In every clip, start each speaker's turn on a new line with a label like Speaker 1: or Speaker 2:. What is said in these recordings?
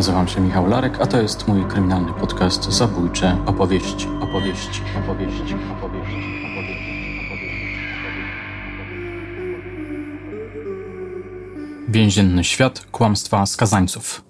Speaker 1: Nazywam się Michał Larek, a to jest mój kryminalny podcast Zabójcze opowieści, opowieści, opowieści, opowieści, Więzienny świat kłamstwa skazańców.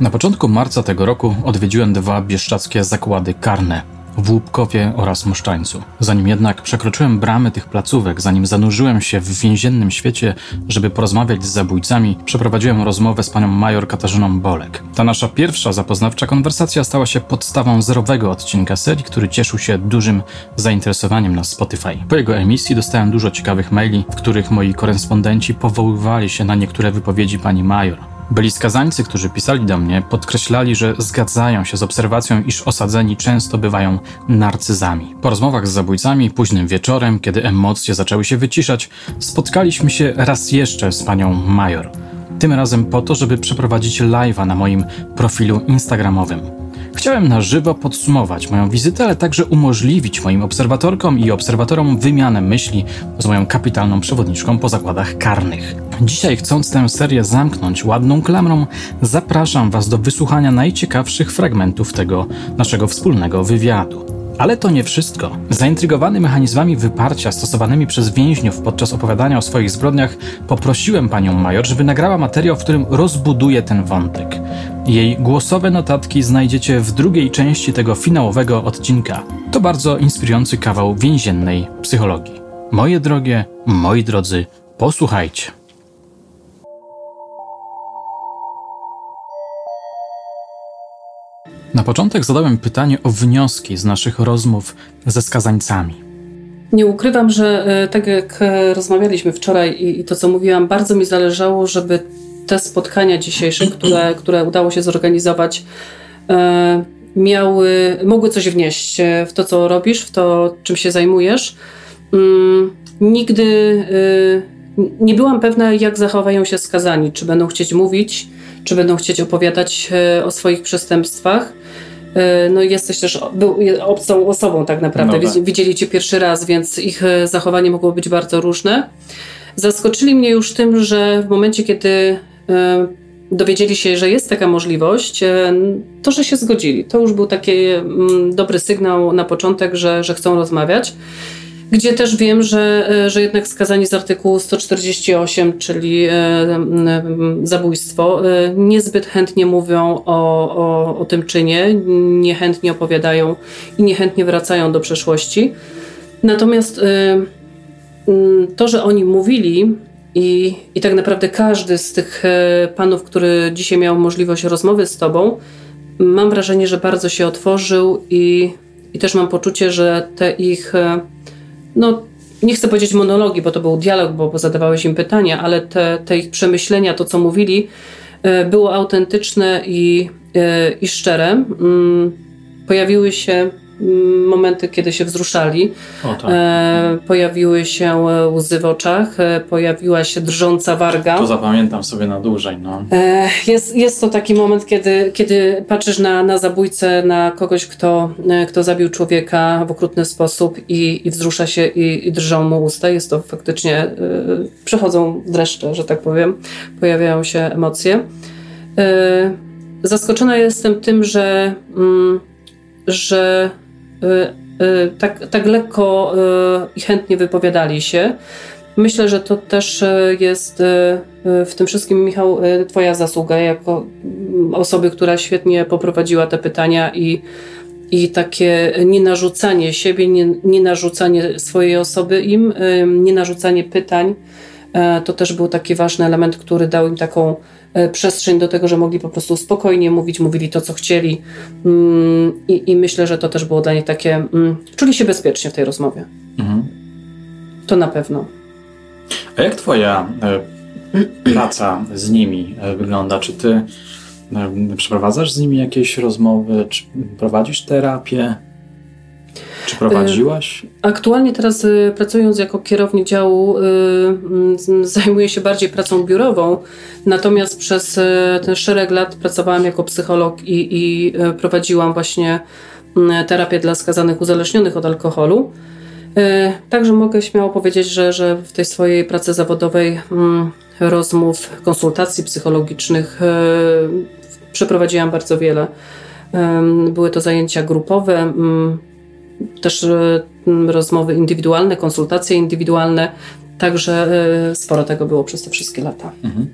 Speaker 1: Na początku marca tego roku odwiedziłem dwa bieszczackie zakłady karne – w Łupkowie oraz Moszczańcu. Zanim jednak przekroczyłem bramy tych placówek, zanim zanurzyłem się w więziennym świecie, żeby porozmawiać z zabójcami, przeprowadziłem rozmowę z panią major Katarzyną Bolek. Ta nasza pierwsza zapoznawcza konwersacja stała się podstawą zerowego odcinka serii, który cieszył się dużym zainteresowaniem na Spotify. Po jego emisji dostałem dużo ciekawych maili, w których moi korespondenci powoływali się na niektóre wypowiedzi pani major. Byli skazańcy, którzy pisali do mnie, podkreślali, że zgadzają się z obserwacją, iż osadzeni często bywają narcyzami. Po rozmowach z zabójcami, późnym wieczorem, kiedy emocje zaczęły się wyciszać, spotkaliśmy się raz jeszcze z panią Major. Tym razem po to, żeby przeprowadzić live'a na moim profilu Instagramowym. Chciałem na żywo podsumować moją wizytę, ale także umożliwić moim obserwatorkom i obserwatorom wymianę myśli z moją kapitalną przewodniczką po zakładach karnych. Dzisiaj, chcąc tę serię zamknąć ładną klamrą, zapraszam Was do wysłuchania najciekawszych fragmentów tego naszego wspólnego wywiadu. Ale to nie wszystko. Zaintrygowany mechanizmami wyparcia stosowanymi przez więźniów podczas opowiadania o swoich zbrodniach, poprosiłem panią major, żeby nagrała materiał, w którym rozbuduje ten wątek. Jej głosowe notatki znajdziecie w drugiej części tego finałowego odcinka. To bardzo inspirujący kawał więziennej psychologii. Moje drogie, moi drodzy, posłuchajcie. Na początek zadałem pytanie o wnioski z naszych rozmów ze skazańcami.
Speaker 2: Nie ukrywam, że e, tak jak e, rozmawialiśmy wczoraj i to, co mówiłam, bardzo mi zależało, żeby te spotkania dzisiejsze, które, które udało się zorganizować, e, miały, mogły coś wnieść w to, co robisz, w to, czym się zajmujesz. Mm, nigdy nie byłam pewna, jak zachowają się skazani, czy będą chcieć mówić, czy będą chcieć opowiadać o swoich przestępstwach. E, no jesteś też był obcą osobą tak naprawdę. No tak. Widzieli cię pierwszy raz, więc ich e, zachowanie mogło być bardzo różne. Zaskoczyli mnie już tym, że w momencie, kiedy e, dowiedzieli się, że jest taka możliwość, to, że się zgodzili. To już był taki mm, dobry sygnał na początek, że, że chcą rozmawiać gdzie też wiem, że, e, że jednak skazani z artykułu 148, czyli e, zabójstwo, e, niezbyt chętnie mówią o, o, o tym czynie, niechętnie opowiadają i niechętnie wracają do przeszłości. Natomiast to, że oni mówili, i, I tak naprawdę każdy z tych panów, który dzisiaj miał możliwość rozmowy z tobą, mam wrażenie, że bardzo się otworzył i, i też mam poczucie, że te ich no nie chcę powiedzieć monologi, bo to był dialog, bo, zadawałeś im pytania, ale te, te ich przemyślenia, to co mówili, e, było autentyczne i, e, i szczere. Mm, pojawiły się momenty, kiedy się wzruszali. O, tak. e, pojawiły się łzy w oczach, e, pojawiła się drżąca warga.
Speaker 1: To zapamiętam sobie na dłużej. No.
Speaker 2: E, jest, jest to taki moment, kiedy, kiedy patrzysz na, na zabójcę, na kogoś, kto, e, kto zabił człowieka w okrutny sposób i, i wzrusza się i, i drżą mu usta. Jest to faktycznie, e, przechodzą dreszcze, że tak powiem, pojawiają się emocje. E, zaskoczona jestem tym, że, mm, że tak, tak lekko y, i chętnie wypowiadali się. Myślę, że to też jest w tym wszystkim, Michał, Twoja zasługa jako mm, osoby, która świetnie poprowadziła te pytania i, i takie nienarzucanie siebie, nie, nie narzucanie swojej osoby im, nie narzucanie pytań. To też był taki ważny element, który dał im taką E, przestrzeń do tego, że mogli po prostu spokojnie mówić, mówili to, co chcieli. Mm, I, i myślę, że to też było dla nich takie. Mm, czuli się bezpiecznie w tej rozmowie. Mhm. To na pewno.
Speaker 1: A jak Twoja e, praca z nimi e, wygląda? Czy Ty przeprowadzasz z nimi jakieś rozmowy? Czy prowadzisz terapię? Czy prowadziłaś?
Speaker 2: Aktualnie teraz y, pracując jako kierownik działu y, mm, zajmuję się bardziej pracą biurową, natomiast przez y, ten szereg lat pracowałam jako psycholog i, i prowadziłam właśnie mm, terapię dla skazanych uzależnionych od alkoholu. Także mogę śmiało powiedzieć, że, że w tej swojej pracy zawodowej mm, rozmów, konsultacji psychologicznych przeprowadziłam bardzo wiele. Były to zajęcia grupowe, też rozmowy indywidualne, konsultacje indywidualne. Także y, sporo tego było przez te wszystkie lata. Mhm.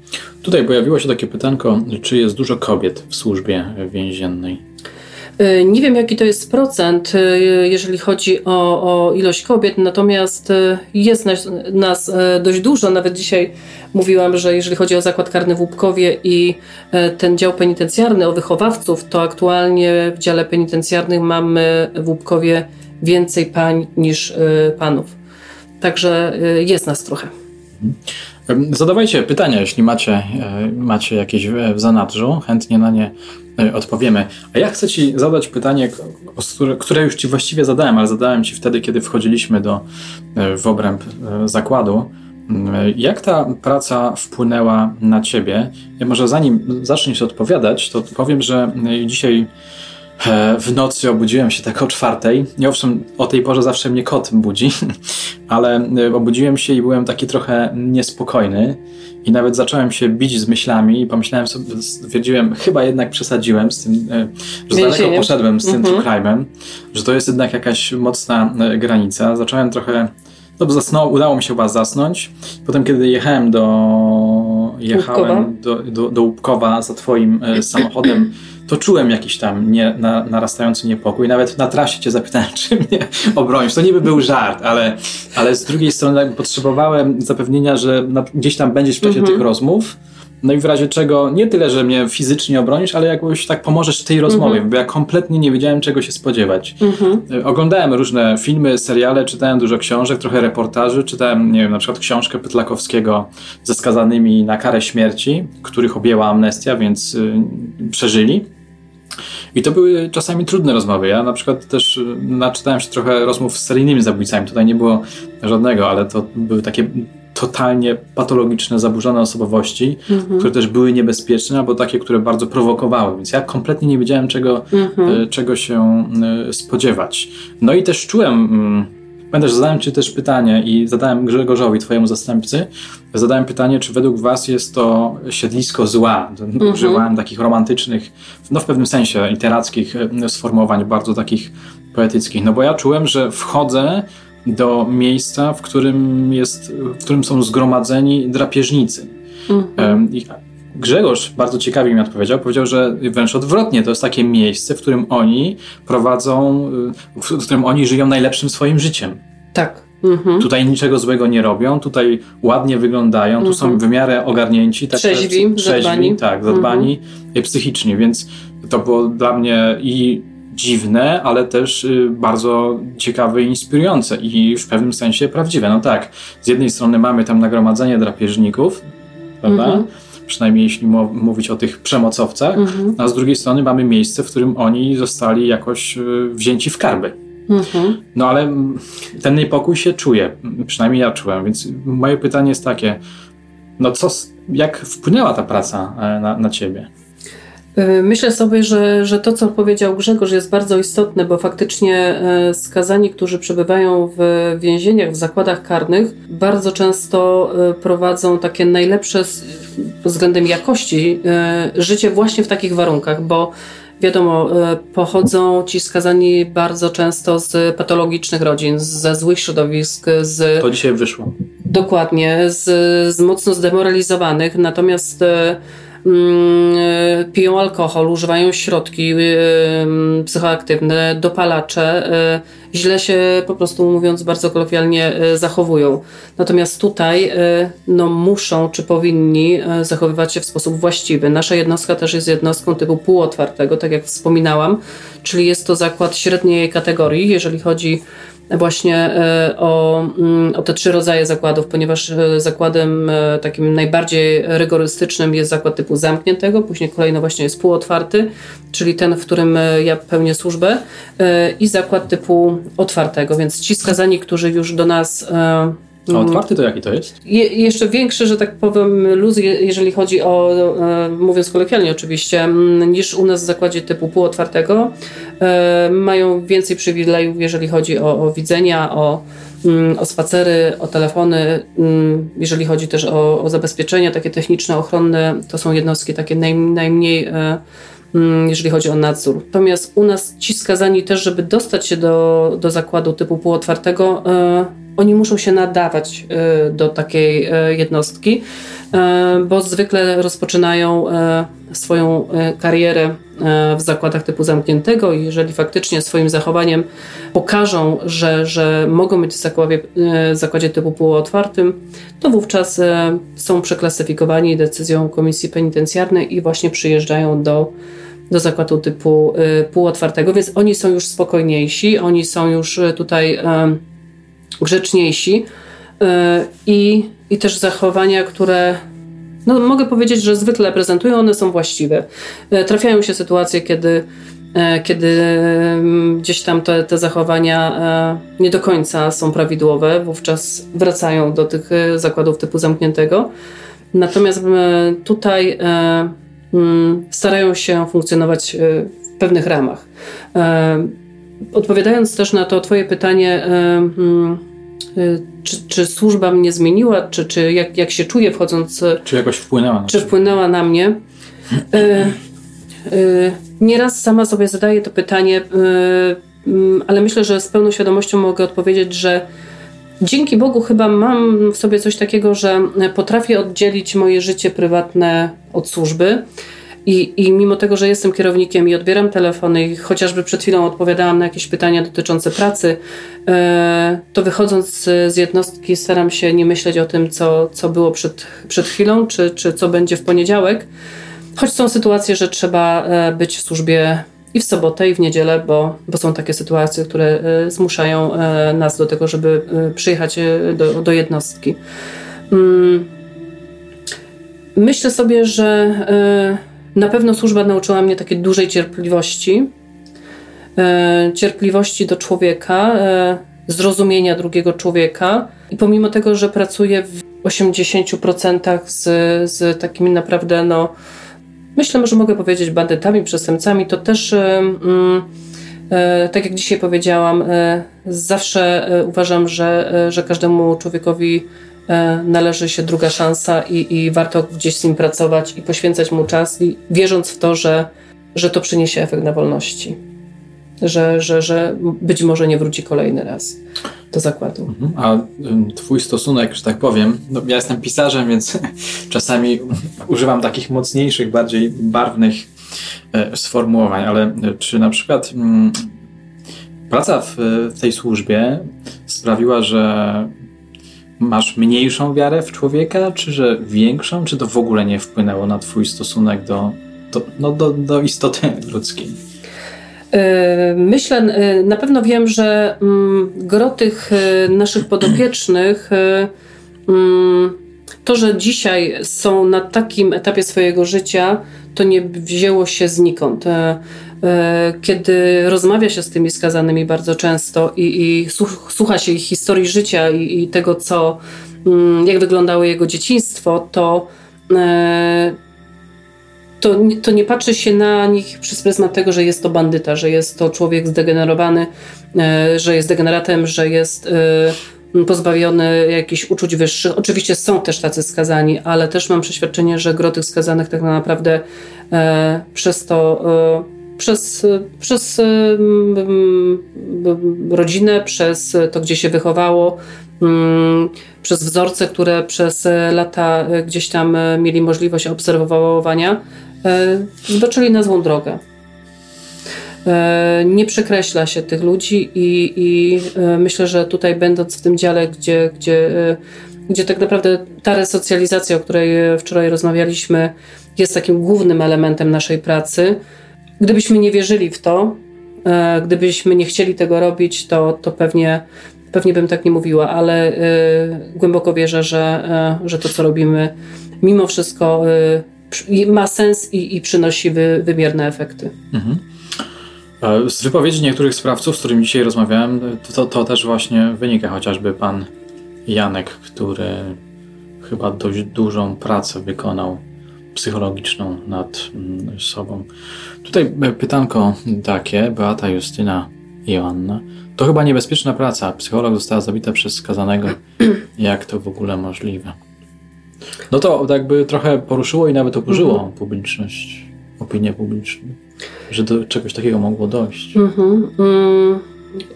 Speaker 1: Tutaj pojawiło się takie pytanko, czy jest dużo kobiet w służbie więziennej?
Speaker 2: Y, nie wiem, jaki to jest procent, jeżeli chodzi o, o ilość kobiet, natomiast jest nas, nas, dość dużo. Nawet dzisiaj mówiłam, że jeżeli chodzi o zakład karny w Łupkowie i ten dział penitencjarny, o wychowawców, to aktualnie w dziale penitencjarnym mamy w Łupkowie więcej pań niż panów. Także y, jest nas trochę.
Speaker 1: Zadawajcie pytania, jeśli macie, e, macie jakieś w zanadrzu, chętnie na nie e, odpowiemy. A ja chcę Ci zadać pytanie, które już Ci właściwie zadałem, ale zadałem Ci wtedy, kiedy wchodziliśmy do, e, w obręb zakładu. Jak ta praca wpłynęła na Ciebie? Ja może zanim zaczniesz odpowiadać, to powiem, że dzisiaj E, w nocy obudziłem się tak o czwartej. Nie owszem, o tej porze zawsze mnie kot budzi, ale e, obudziłem się i byłem taki trochę niespokojny. I nawet zacząłem się bić z myślami i pomyślałem sobie, stwierdziłem, chyba jednak przesadziłem z tym, e, że z daleko poszedłem z tym -hmm. true crime'em, że to jest jednak jakaś mocna granica. Zacząłem trochę, no zasnął, udało mi się chyba zasnąć. Potem, kiedy jechałem do, jechałem do, do, do Łupkowa za twoim samochodem, to czułem jakiś tam nie, na, narastający niepokój. Nawet na trasie cię zapytałem, czy mnie obronisz. To niby był żart, ale, ale z drugiej strony potrzebowałem zapewnienia, że na, gdzieś tam będziesz w czasie mm -hmm. tych rozmów no i w razie czego nie tyle, że mnie fizycznie obronisz, ale jakoś tak pomożesz w tej rozmowie, mm -hmm. bo ja kompletnie nie wiedziałem, czego się spodziewać. Mm -hmm. Oglądałem różne filmy, seriale, czytałem dużo książek, trochę reportaży, czytałem, nie wiem, na przykład książkę Pytlakowskiego ze skazanymi na karę śmierci, których objęła amnestia, więc y, przeżyli. I to były czasami trudne rozmowy. Ja na przykład też y, naczytałem się trochę rozmów z seryjnymi zabójcami. Tutaj nie było żadnego, ale to były takie totalnie patologiczne, zaburzone osobowości, mhm. które też były niebezpieczne, albo takie, które bardzo prowokowały. Więc ja kompletnie nie wiedziałem, czego, mhm. Y, czego się y, spodziewać. No i też czułem mm, Pamiętasz, zadałem Ci też pytanie i zadałem Grzegorzowi, Twojemu zastępcy, zadałem pytanie, czy według Was jest to siedlisko zła. Mhm. Używałem takich romantycznych, no w pewnym sensie literackich e, sformułowań, bardzo takich poetyckich. No bo ja czułem, że wchodzę do miejsca, w którym, jest, w którym są zgromadzeni drapieżnicy. Mhm. Grzegorz bardzo ciekawie mi odpowiedział. Powiedział, że wręcz odwrotnie, to jest takie miejsce, w którym oni prowadzą, y, w którym oni żyją najlepszym swoim życiem.
Speaker 2: Tak.
Speaker 1: Mhm. Tutaj niczego złego nie robią, tutaj ładnie wyglądają, mhm. tu są mhm. w miarę ogarnięci,
Speaker 2: tak, trzeźwi,
Speaker 1: trzeźwi zadbani. tak, zadbani mhm. psychicznie, więc to było dla mnie i dziwne, ale też y, bardzo ciekawe i inspirujące i w pewnym sensie prawdziwe. No tak, z jednej strony mamy tam nagromadzenie drapieżników, prawda? Mhm przynajmniej jeśli mówić o tych przemocowcach, mhm. a z drugiej strony mamy miejsce, w którym oni zostali jakoś y, wzięci w karby. Mhm. No ale ten niepokój się czuje, przynajmniej ja czułem, więc moje pytanie jest takie, no co, jak wpłynęła ta praca e, na, na ciebie?
Speaker 2: Y, myślę sobie, że, że to, co powiedział Grzegorz, jest bardzo istotne, bo faktycznie e, skazani, którzy przebywają w więzieniach, w zakładach karnych, bardzo często e, prowadzą takie najlepsze pod względem jakości e, życie właśnie w takich warunkach, bo wiadomo, pochodzą ci skazani bardzo często z patologicznych rodzin, ze złych środowisk, z.
Speaker 1: To dzisiaj wyszło.
Speaker 2: Dokładnie, z, z mocno zdemoralizowanych, natomiast e, piją alkohol, używają środki mm, psychoaktywne, dopalacze, e, źle się po prostu mówiąc bardzo kolokwialnie e, zachowują. Natomiast tutaj no, muszą czy powinni zachowywać się w sposób właściwy. Nasza jednostka też jest jednostką typu półotwartego, tak jak wspominałam, czyli jest to zakład średniej kategorii, jeżeli chodzi właśnie e, o, mm, o te trzy rodzaje zakładów, ponieważ e, zakładem e, takim najbardziej rygorystycznym jest zakład typu zamkniętego, później kolejno właśnie jest półotwarty, czyli ten, w którym ja pełnię służbę i zakład typu otwartego, więc ci skazani, którzy już do nas
Speaker 1: A otwarty to jaki to jest?
Speaker 2: Je, jeszcze większy, że tak powiem, luz, jeżeli chodzi o, e, mówiąc kolokwialnie oczywiście, niż u nas w zakładzie typu półotwartego. E, mają więcej przywilejów, jeżeli chodzi o, o widzenia, o, o spacery, o telefony, jeżeli chodzi też o, o zabezpieczenia takie techniczne, ochronne, to są jednostki takie naj, najmniej e, Mm, jeżeli chodzi o nadzór. Natomiast u nas ci skazani też, żeby dostać się do, do zakładu typu półotwartego, e, oni muszą się nadawać e, do takiej e, jednostki, bo zwykle rozpoczynają swoją karierę w zakładach typu zamkniętego i jeżeli faktycznie swoim zachowaniem pokażą, że, że mogą być w zakładzie, zakładzie typu półotwartym, to wówczas są przeklasyfikowani decyzją Komisji Penitencjarnej i właśnie przyjeżdżają do do zakładu typu półotwartego, więc oni są już spokojniejsi, oni są już tutaj grzeczniejsi i, i też zachowania, które no, mogę powiedzieć, że zwykle prezentują, one są właściwe. Trafiają się sytuacje, kiedy, kiedy gdzieś tam te, te zachowania nie do końca są prawidłowe, wówczas wracają do tych zakładów typu zamkniętego. Natomiast tutaj Mm, starają się funkcjonować e, w pewnych ramach. E, odpowiadając też na to Twoje pytanie, e, mm, czy, czy, służba mnie zmieniła, czy, czy jak, jak się czuję wchodząc.
Speaker 1: Czy jakoś wpłynęła na
Speaker 2: Czy wpłynęła na mnie? Nieraz sama sobie zadaję to pytanie, mm, ale myślę, że z pełną świadomością mogę odpowiedzieć, że dzięki Bogu chyba mam w sobie coś takiego, że potrafię oddzielić moje życie prywatne od służby. I, I mimo tego, że jestem kierownikiem i odbieram telefony, i chociażby przed chwilą odpowiadałam na jakieś pytania dotyczące pracy, e, to wychodząc z jednostki staram się nie myśleć o tym, co, co było przed, przed chwilą, czy, czy co będzie w poniedziałek. Choć są sytuacje, że trzeba e, być w służbie i w sobotę, i w niedzielę, bo, bo są takie sytuacje, które e, zmuszają nas do tego, żeby przyjechać do, do jednostki. Mm. Myślę sobie, że na pewno służba nauczyła mnie takiej dużej cierpliwości, cierpliwości do człowieka, zrozumienia drugiego człowieka. I pomimo tego, że pracuję w 80% z, z takimi naprawdę no, myślę, że mogę powiedzieć bandytami, przestępcami, to też mm, e, tak jak dzisiaj powiedziałam, e, zawsze e, uważam, że, że każdemu człowiekowi należy się druga szansa i, i warto gdzieś z nim pracować i poświęcać mu czas, i wierząc w to, że, że to przyniesie efekt na wolności. Że, że, że być może nie wróci kolejny raz do zakładu. Mhm.
Speaker 1: A twój stosunek, że tak powiem, no ja jestem pisarzem, więc czasami używam takich mocniejszych, bardziej barwnych e, sformułowań, ale czy na przykład mm, praca w tej służbie sprawiła, że masz mniejszą wiarę w człowieka, czy że większą, czy to w ogóle nie wpłynęło na twój stosunek do, do, no, do, do istoty ludzkiej?
Speaker 2: E, myślę, e, na pewno wiem, że mm, gro tych e, naszych podopiecznych, mm, to, że dzisiaj są na takim etapie swojego życia, to nie wzięło się znikąd. Kiedy rozmawia się z tymi skazanymi bardzo często i, i słucha się ich historii życia i, i tego, co, mm, jak wyglądało jego dzieciństwo, to to, to nie patrzy się na nich przez pryzmat tego, że jest to bandyta, że jest to człowiek zdegenerowany, e, że jest degeneratem, że jest e, pozbawiony jakichś uczuć wyższych. Oczywiście są też tacy skazani, ale też mam przeświadczenie, że gro tych skazanych tak naprawdę e, przez to przez, przez rodzinę, przez to, gdzie się wychowało, mm, przez wzorce, które przez lata gdzieś tam mieli możliwość obserwowania, e, na złą drogę. E, nie przekreśla się tych ludzi i, i e, myślę, że tutaj będąc w tym dziale, gdzie, gdzie, gdzie tak naprawdę ta resocjalizacja, o której wczoraj rozmawialiśmy, jest takim głównym elementem naszej pracy. Gdybyśmy nie wierzyli w to, gdybyśmy nie chcieli tego robić, to, to pewnie, pewnie bym tak nie mówiła, ale głęboko wierzę, że, że to, co robimy, mimo wszystko ma sens i, i przynosi wy, wymierne efekty. Mhm.
Speaker 1: E, z wypowiedzi niektórych sprawców, z którymi dzisiaj rozmawiałem, to, to też właśnie wynika chociażby pan Janek, który chyba dość dużą pracę wykonał psychologiczną nad mm, sobą. Tutaj pytanko takie, Beata Justyna i Joanna. To chyba niebezpieczna praca. Psycholog została zabita przez skazanego. Jak to w ogóle możliwe? No to jakby trochę poruszyło i nawet oburzyło mhm. publiczność, opinię publiczną, że do czegoś takiego mogło dojść. Mhm.
Speaker 2: Mm.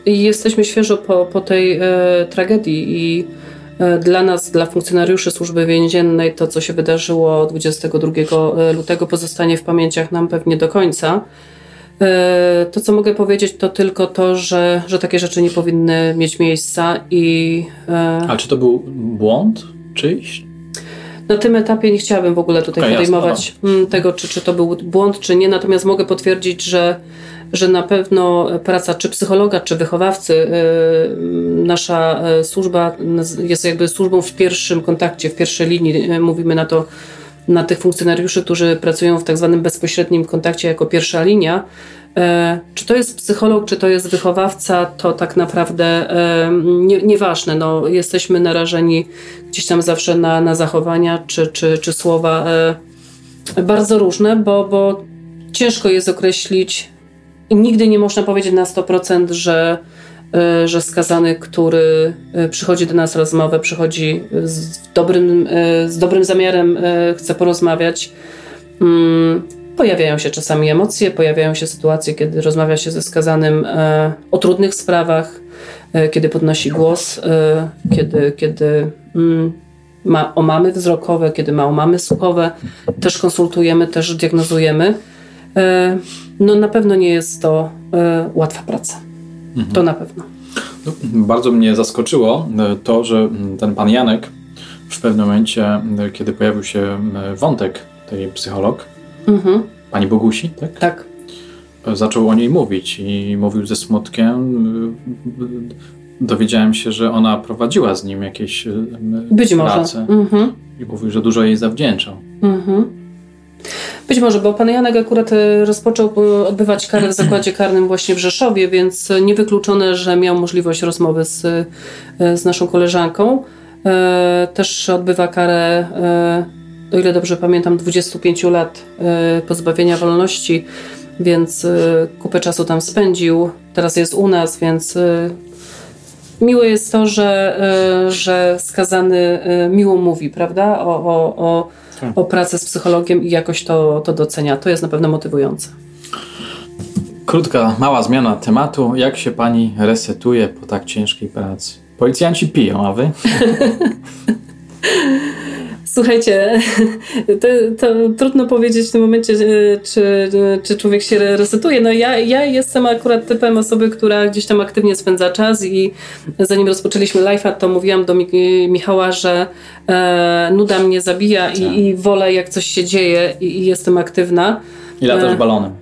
Speaker 2: Jesteśmy świeżo po, po tej e, tragedii i e, dla nas, dla funkcjonariuszy służby więziennej, to co się wydarzyło 22 e, lutego pozostanie w pamięciach nam pewnie do końca. E, to, co mogę powiedzieć, to tylko to, że, że takie rzeczy nie powinny mieć miejsca i...
Speaker 1: E, A czy to był błąd czyjś?
Speaker 2: Na tym etapie nie chciałabym w ogóle tutaj okay, podejmować jasno. Mm, tego, czy, czy to był błąd, czy nie, natomiast mogę potwierdzić, że, że na pewno praca czy psychologa, czy wychowawcy, y, nasza y, służba jest jakby służbą w pierwszym kontakcie, w pierwszej linii. Y, mówimy na to na tych funkcjonariuszy, którzy pracują w tak zwanym bezpośrednim kontakcie jako pierwsza linia. E, czy to jest psycholog, czy to jest wychowawca, to tak naprawdę e, nie, nieważne. No, jesteśmy narażeni gdzieś tam zawsze na, na zachowania czy, czy, czy słowa e, bardzo różne, bo, bo ciężko jest określić i nigdy nie można powiedzieć na 100%, że że skazany, który przychodzi do nas rozmowę, przychodzi z dobrym, z dobrym zamiarem, chce porozmawiać. Pojawiają się czasami emocje, pojawiają się sytuacje, kiedy rozmawia się ze skazanym o trudnych sprawach, kiedy podnosi głos, kiedy, kiedy mm, ma omamy wzrokowe, kiedy ma omamy słuchowe. Też konsultujemy, też diagnozujemy. No na pewno nie jest to łatwa praca. Mhm. To na pewno.
Speaker 1: No, bardzo mnie zaskoczyło e, to, że ten pan Janek w pewnym momencie, e, kiedy pojawił się e, wątek tej psycholog, mhm. pani Bogusi, tak?
Speaker 2: Tak.
Speaker 1: Zaczął o niej mówić i mówił ze smutkiem. Dowiedziałem się, że ona prowadziła z nim jakieś Być prace może. Mhm. i mówił, że dużo jej zawdzięczał. Mhm.
Speaker 2: Być może, bo pan Janek akurat e, rozpoczął e, odbywać karę w zakładzie karnym właśnie w Rzeszowie, więc niewykluczone, że miał możliwość rozmowy z, e, z naszą koleżanką. Też odbywa karę, o ile dobrze pamiętam, 25 lat pozbawienia wolności, więc kupę czasu tam spędził. Teraz jest u nas, więc miłe jest to, że, że skazany miło mówi, prawda? O, o, o tak. o pracę z psychologiem i jakoś to, to docenia. To jest na pewno motywujące.
Speaker 1: Krótka, mała zmiana tematu. Jak się pani resetuje po tak ciężkiej pracy? Policjanci piją, a wy?
Speaker 2: Słuchajcie, to, to, trudno powiedzieć w tym momencie, czy, czy człowiek się resetuje. No ja, ja jestem akurat typem osoby, która gdzieś tam aktywnie spędza czas i zanim rozpoczęliśmy live'a, to mówiłam do Michała, że e, nuda mnie zabija i, tak. i wolę jak coś się dzieje i, i jestem aktywna.
Speaker 1: I latasz e, balonem.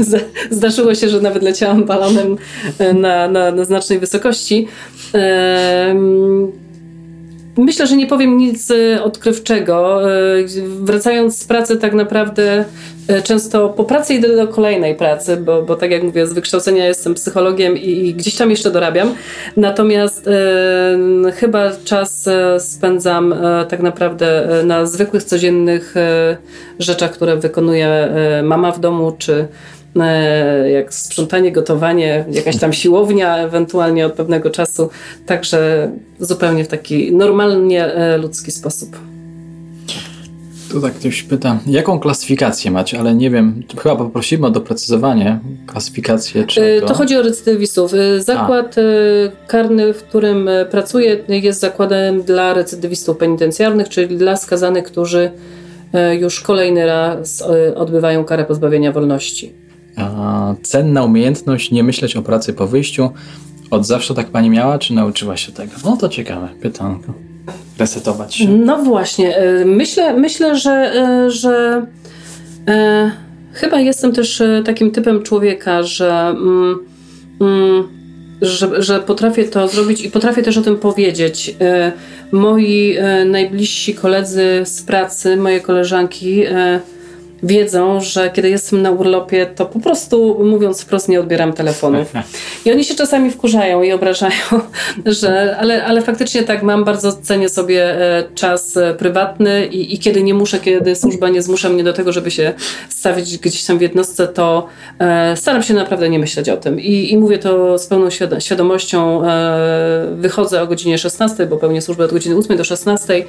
Speaker 2: Zdarzyło się, że nawet leciałam balonem e, na, na, na znacznej wysokości. E, Myślę, że nie powiem nic e, odkrywczego. E, wracając z pracy, tak naprawdę e, często po pracy idę do kolejnej pracy, bo, bo tak jak mówię, z wykształcenia jestem psychologiem i, i gdzieś tam jeszcze dorabiam. Natomiast chyba czas spędzam tak naprawdę na zwykłych, codziennych rzeczach, które wykonuje mama w domu, czy jak sprzątanie, gotowanie, jakaś tam siłownia ewentualnie od pewnego czasu, także zupełnie w taki normalnie e, ludzki sposób.
Speaker 1: Tu tak ktoś pyta, jaką klasyfikację macie, ale nie wiem, chyba poprosimy o doprecyzowanie klasyfikację e, czego.
Speaker 2: To chodzi o recydywistów. Zakład A. karny, w którym pracuję jest zakładem dla recydywistów penitencjarnych, czyli dla skazanych, którzy już kolejny raz odbywają karę pozbawienia wolności
Speaker 1: cenna umiejętność nie myśleć o pracy po wyjściu. Od zawsze tak pani miała, czy nauczyła się tego? No to ciekawe pytanko. Resetować się.
Speaker 2: No właśnie. E, myślę, myślę że, e, że e, chyba jestem też takim typem człowieka, że, mm, mm, że, że, potrafię to zrobić i potrafię też o tym powiedzieć. Moi najbliżsi koledzy z pracy, moje koleżanki wiedzą, że kiedy jestem na urlopie, to po prostu mówiąc wprost nie odbieram telefonów. I oni się czasami wkurzają i obrażają, że, ale, ale faktycznie tak mam, bardzo cenię sobie e, czas e, prywatny i, i kiedy nie muszę, kiedy służba nie zmusza mnie do tego, żeby się stawić gdzieś tam w jednostce, to e, staram się naprawdę nie myśleć o tym. I, i mówię to z pełną świadomością. Wychodzę o godzinie 16, bo pełnię służbę od godziny 8 do 16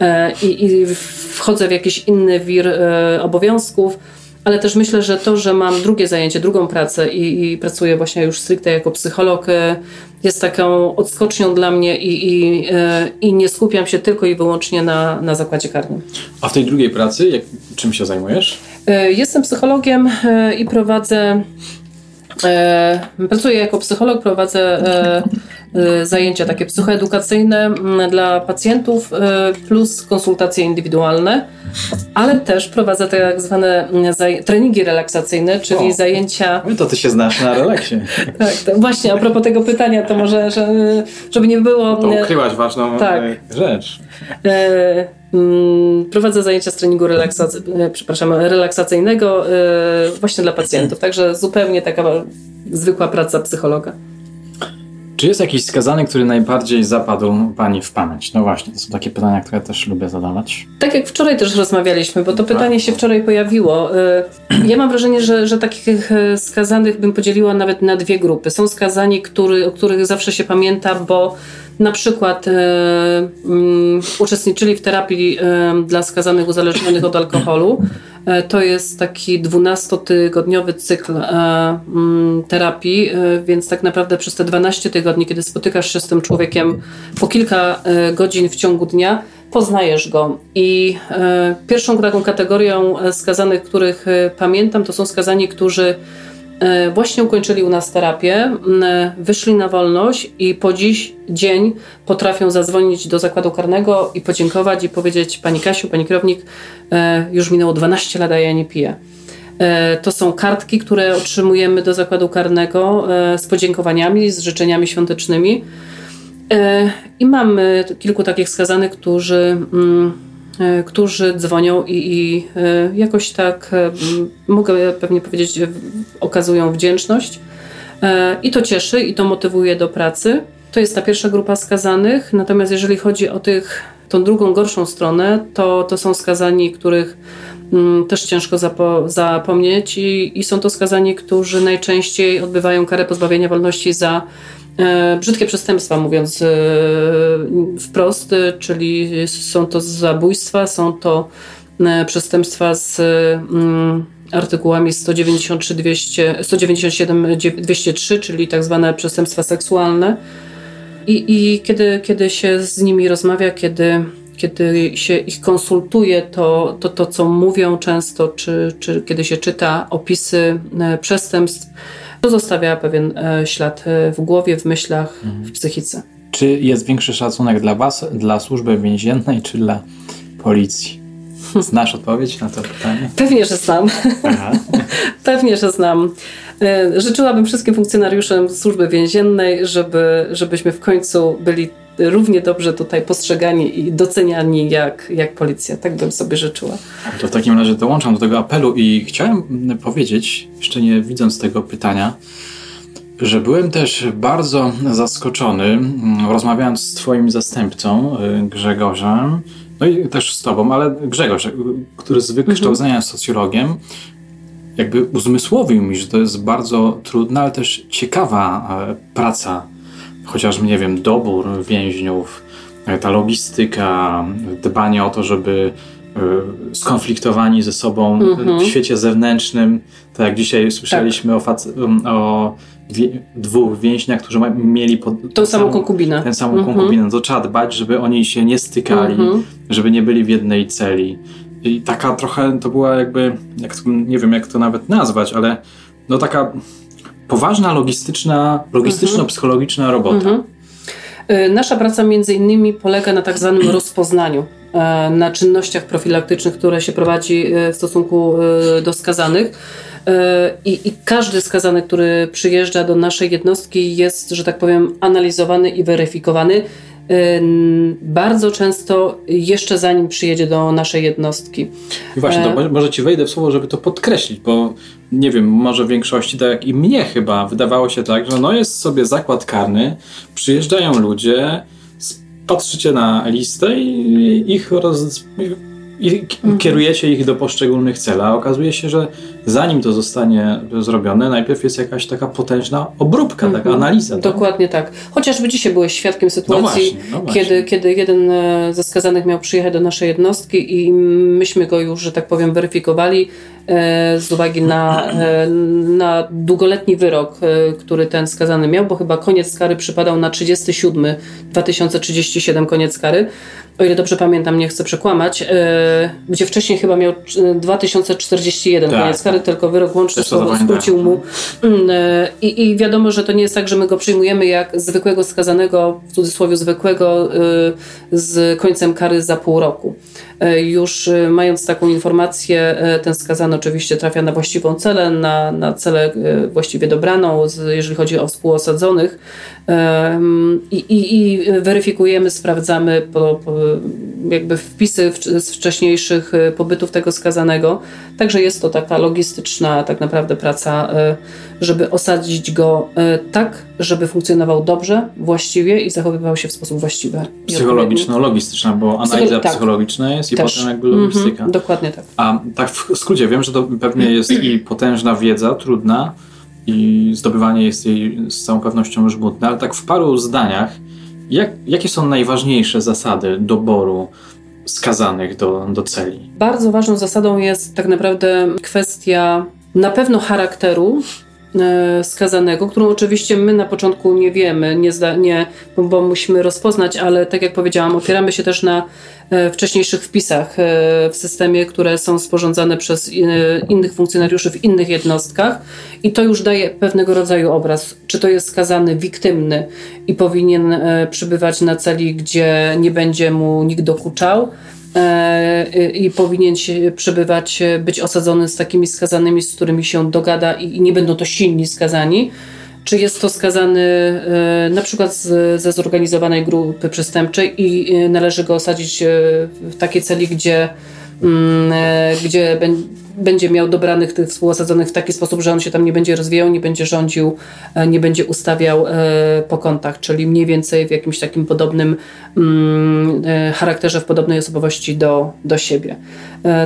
Speaker 2: e, i, i wchodzę w jakiś inny wir e, obowiązków ale też myślę, że to, że mam drugie zajęcie, drugą pracę i, i pracuję właśnie już stricte jako psycholog, e, jest taką odskocznią dla mnie i, i, e, i nie skupiam się tylko i wyłącznie na, na zakładzie karnym.
Speaker 1: A w tej drugiej pracy jak, czym się zajmujesz?
Speaker 2: E, jestem psychologiem i prowadzę Pracuję jako psycholog, prowadzę Y, zajęcia takie psychoedukacyjne mm, dla pacjentów plus konsultacje indywidualne, ale też prowadzę tak zwane mm, treningi relaksacyjne, czyli o, zajęcia...
Speaker 1: No to ty się znasz na relaksie.
Speaker 2: tak, właśnie a propos tego pytania, to może, że, żeby nie było...
Speaker 1: To ukryłaś ważną tak. E, rzecz. E,
Speaker 2: mm, prowadzę zajęcia z treningu e, przepraszam, relaksacyjnego właśnie dla pacjentów, także zupełnie taka zwykła praca psychologa.
Speaker 1: Czy jest jakiś skazany, który najbardziej zapadł Pani w pamięć? No właśnie, to są takie pytania, które też lubię zadawać.
Speaker 2: Tak jak wczoraj też rozmawialiśmy, bo to pytanie się wczoraj pojawiło. Y, ja mam wrażenie, że, że takich y, skazanych bym podzieliła nawet na dwie grupy. Są skazani, który, o których zawsze się pamięta, bo na przykład um, uczestniczyli w terapii dla skazanych uzależnionych od alkoholu. E, to jest taki 12-tygodniowy cykl um, terapii, więc tak naprawdę przez te 12 tygodni, kiedy spotykasz się z tym człowiekiem po kilka godzin w ciągu dnia, poznajesz go. I pierwszą taką kategorią skazanych, których pamiętam, to są skazani, którzy E, właśnie ukończyli u nas terapię, wyszli na wolność i po dziś dzień potrafią zadzwonić do zakładu karnego i podziękować i powiedzieć Pani Kasiu, Pani kierownik, e, już minęło 12 lat, a ja nie piję. E, to są kartki, które otrzymujemy do zakładu karnego z podziękowaniami, z życzeniami świątecznymi. I mamy kilku takich skazanych, którzy E, którzy dzwonią i, i e, jakoś tak, e, mogę pewnie powiedzieć, okazują wdzięczność. I to cieszy, i to motywuje do pracy. To jest ta pierwsza grupa skazanych. Natomiast jeżeli chodzi o tych, tą drugą, gorszą stronę, to, to są skazani, których mm, też ciężko zapo zapomnieć, i, i są to skazani, którzy najczęściej odbywają karę pozbawienia wolności za E, brzydkie przestępstwa, mówiąc e, wprost, czyli są to zabójstwa, są to e, przestępstwa z mm, artykułami 193, 200, 197, 203, czyli tak zwane przestępstwa seksualne. I, i kiedy, kiedy się z nimi rozmawia, kiedy, kiedy się ich konsultuje, to, to to, co mówią często, czy, czy kiedy się czyta opisy przestępstw, to zostawia pewien e, ślad e, w głowie, w myślach, mhm. w psychice.
Speaker 1: Czy jest większy szacunek dla Was, dla służby więziennej, czy dla policji? Znasz odpowiedź na to pytanie?
Speaker 2: Pewnie, że znam. Pewnie, że znam. E, życzyłabym wszystkim funkcjonariuszom służby więziennej, żeby, żebyśmy w końcu byli równie dobrze tutaj postrzegani i doceniani jak, jak policja. Tak bym sobie życzyła.
Speaker 1: To w takim razie dołączam do tego apelu i chciałem powiedzieć, jeszcze nie widząc tego pytania, że byłem też bardzo zaskoczony, mm, rozmawiając z Twoim zastępcą, y, Grzegorzem, no i też z Tobą, ale Grzegorz, który z wykształcenia mhm. socjologiem, jakby uzmysłowił mi, że to jest bardzo trudna, ale też ciekawa e, praca chociażby, nie wiem, dobór więźniów, e, ta logistyka, dbanie o to, żeby e, skonfliktowani ze sobą mhm. w świecie zewnętrznym, tak jak dzisiaj słyszeliśmy tak. o, o wie, dwóch więźniach, którzy mieli pod,
Speaker 2: tą samą konkubinę.
Speaker 1: Tę samą mhm. konkubinę, to trzeba dbać, żeby oni się nie stykali, mhm. żeby nie byli w jednej celi. I taka trochę to była jakby, jak, nie wiem jak to nawet nazwać, ale no taka poważna logistyczna, logistyczno-psychologiczna robota. Mhm.
Speaker 2: Y, nasza praca między innymi polega na tak zwanym rozpoznaniu, e, na czynnościach profilaktycznych, które się prowadzi e, w stosunku e, do skazanych. I, I, każdy skazany, który przyjeżdża do naszej jednostki jest, że tak powiem, analizowany i weryfikowany bardzo często jeszcze zanim przyjedzie do naszej jednostki.
Speaker 1: I właśnie, to e, może ci wejdę w słowo, żeby to podkreślić, bo nie wiem, może w większości, tak jak i mnie chyba, wydawało się tak, że no jest sobie zakład karny, przyjeżdżają ludzie, patrzycie na listę i ich roz i mhm. kierujecie ich do poszczególnych celi. A okazuje się, że zanim to zostanie zrobione, najpierw jest jakaś taka potężna obróbka, taka mhm. analiza.
Speaker 2: Tak? Dokładnie tak? tak. Chociażby dzisiaj byłeś świadkiem sytuacji, no właśnie, no właśnie. Kiedy, kiedy jeden e, ze skazanych miał przyjechać do naszej jednostki i myśmy go już, że tak powiem, weryfikowali e, z uwagi na, e, na długoletni wyrok, który ten skazany miał, bo chyba koniec kary przypadał na 37, 2037 koniec kary o ile dobrze pamiętam, nie chcę przekłamać, gdzie wcześniej chyba miał 2041 tak. koniec kary, tylko wyrok łączny skrócił mu. Mm, e, I, I wiadomo, że to nie jest tak, że my go przyjmujemy jak zwykłego skazanego, w cudzysłowie zwykłego, e, z końcem kary za pół roku. Już mając taką informację, ten skazany oczywiście trafia na właściwą celę, na, na celę właściwie dobraną, jeżeli chodzi o współosadzonych. I, i, i weryfikujemy, sprawdzamy po, po jakby wpisy z wcześniejszych e, pobytów tego skazanego. Także jest to taka logistyczna tak naprawdę praca, e, żeby osadzić go e, tak, żeby funkcjonował dobrze, właściwie i zachowywał się w sposób właściwy.
Speaker 1: Psychologiczno-logistyczna, bo analiza tak. psychologiczna jest i Też. potem jakby logistyka. -hmm,
Speaker 2: dokładnie tak.
Speaker 1: A tak w skrócie, wiem, że to pewnie jest i potężna wiedza, trudna, i zdobywanie jest jej z całą pewnością żmudne, ale tak w paru zdaniach, jak, jakie są najważniejsze zasady doboru skazanych do, do celi?
Speaker 2: Bardzo ważną zasadą jest tak naprawdę kwestia na pewno charakteru skazanego, którą oczywiście my na początku nie wiemy, nie, zda, nie bo, bo musimy rozpoznać, ale tak jak powiedziałam, opieramy się też na E, wcześniejszych wpisach e, w systemie, które są sporządzane przez e, innych funkcjonariuszy w innych jednostkach. I to już daje pewnego rodzaju obraz, czy to jest skazany wiktymny i powinien przybywać na celi, gdzie nie będzie mu nikt dokuczał, i powinien się przebywać, być osadzony z takimi skazanymi, z którymi się dogada i nie będą to silni skazani, czy jest to skazany e, na przykład ze zorganizowanej grupy przestępczej i e, należy go osadzić e, w takiej celi, gdzie, mm, gdzie będzie miał dobranych tych współosadzonych w taki sposób, że on się tam nie będzie rozwijał, nie będzie rządził, nie będzie ustawiał po kątach, czyli mniej więcej w jakimś takim podobnym mm, charakterze, w podobnej osobowości do, do siebie.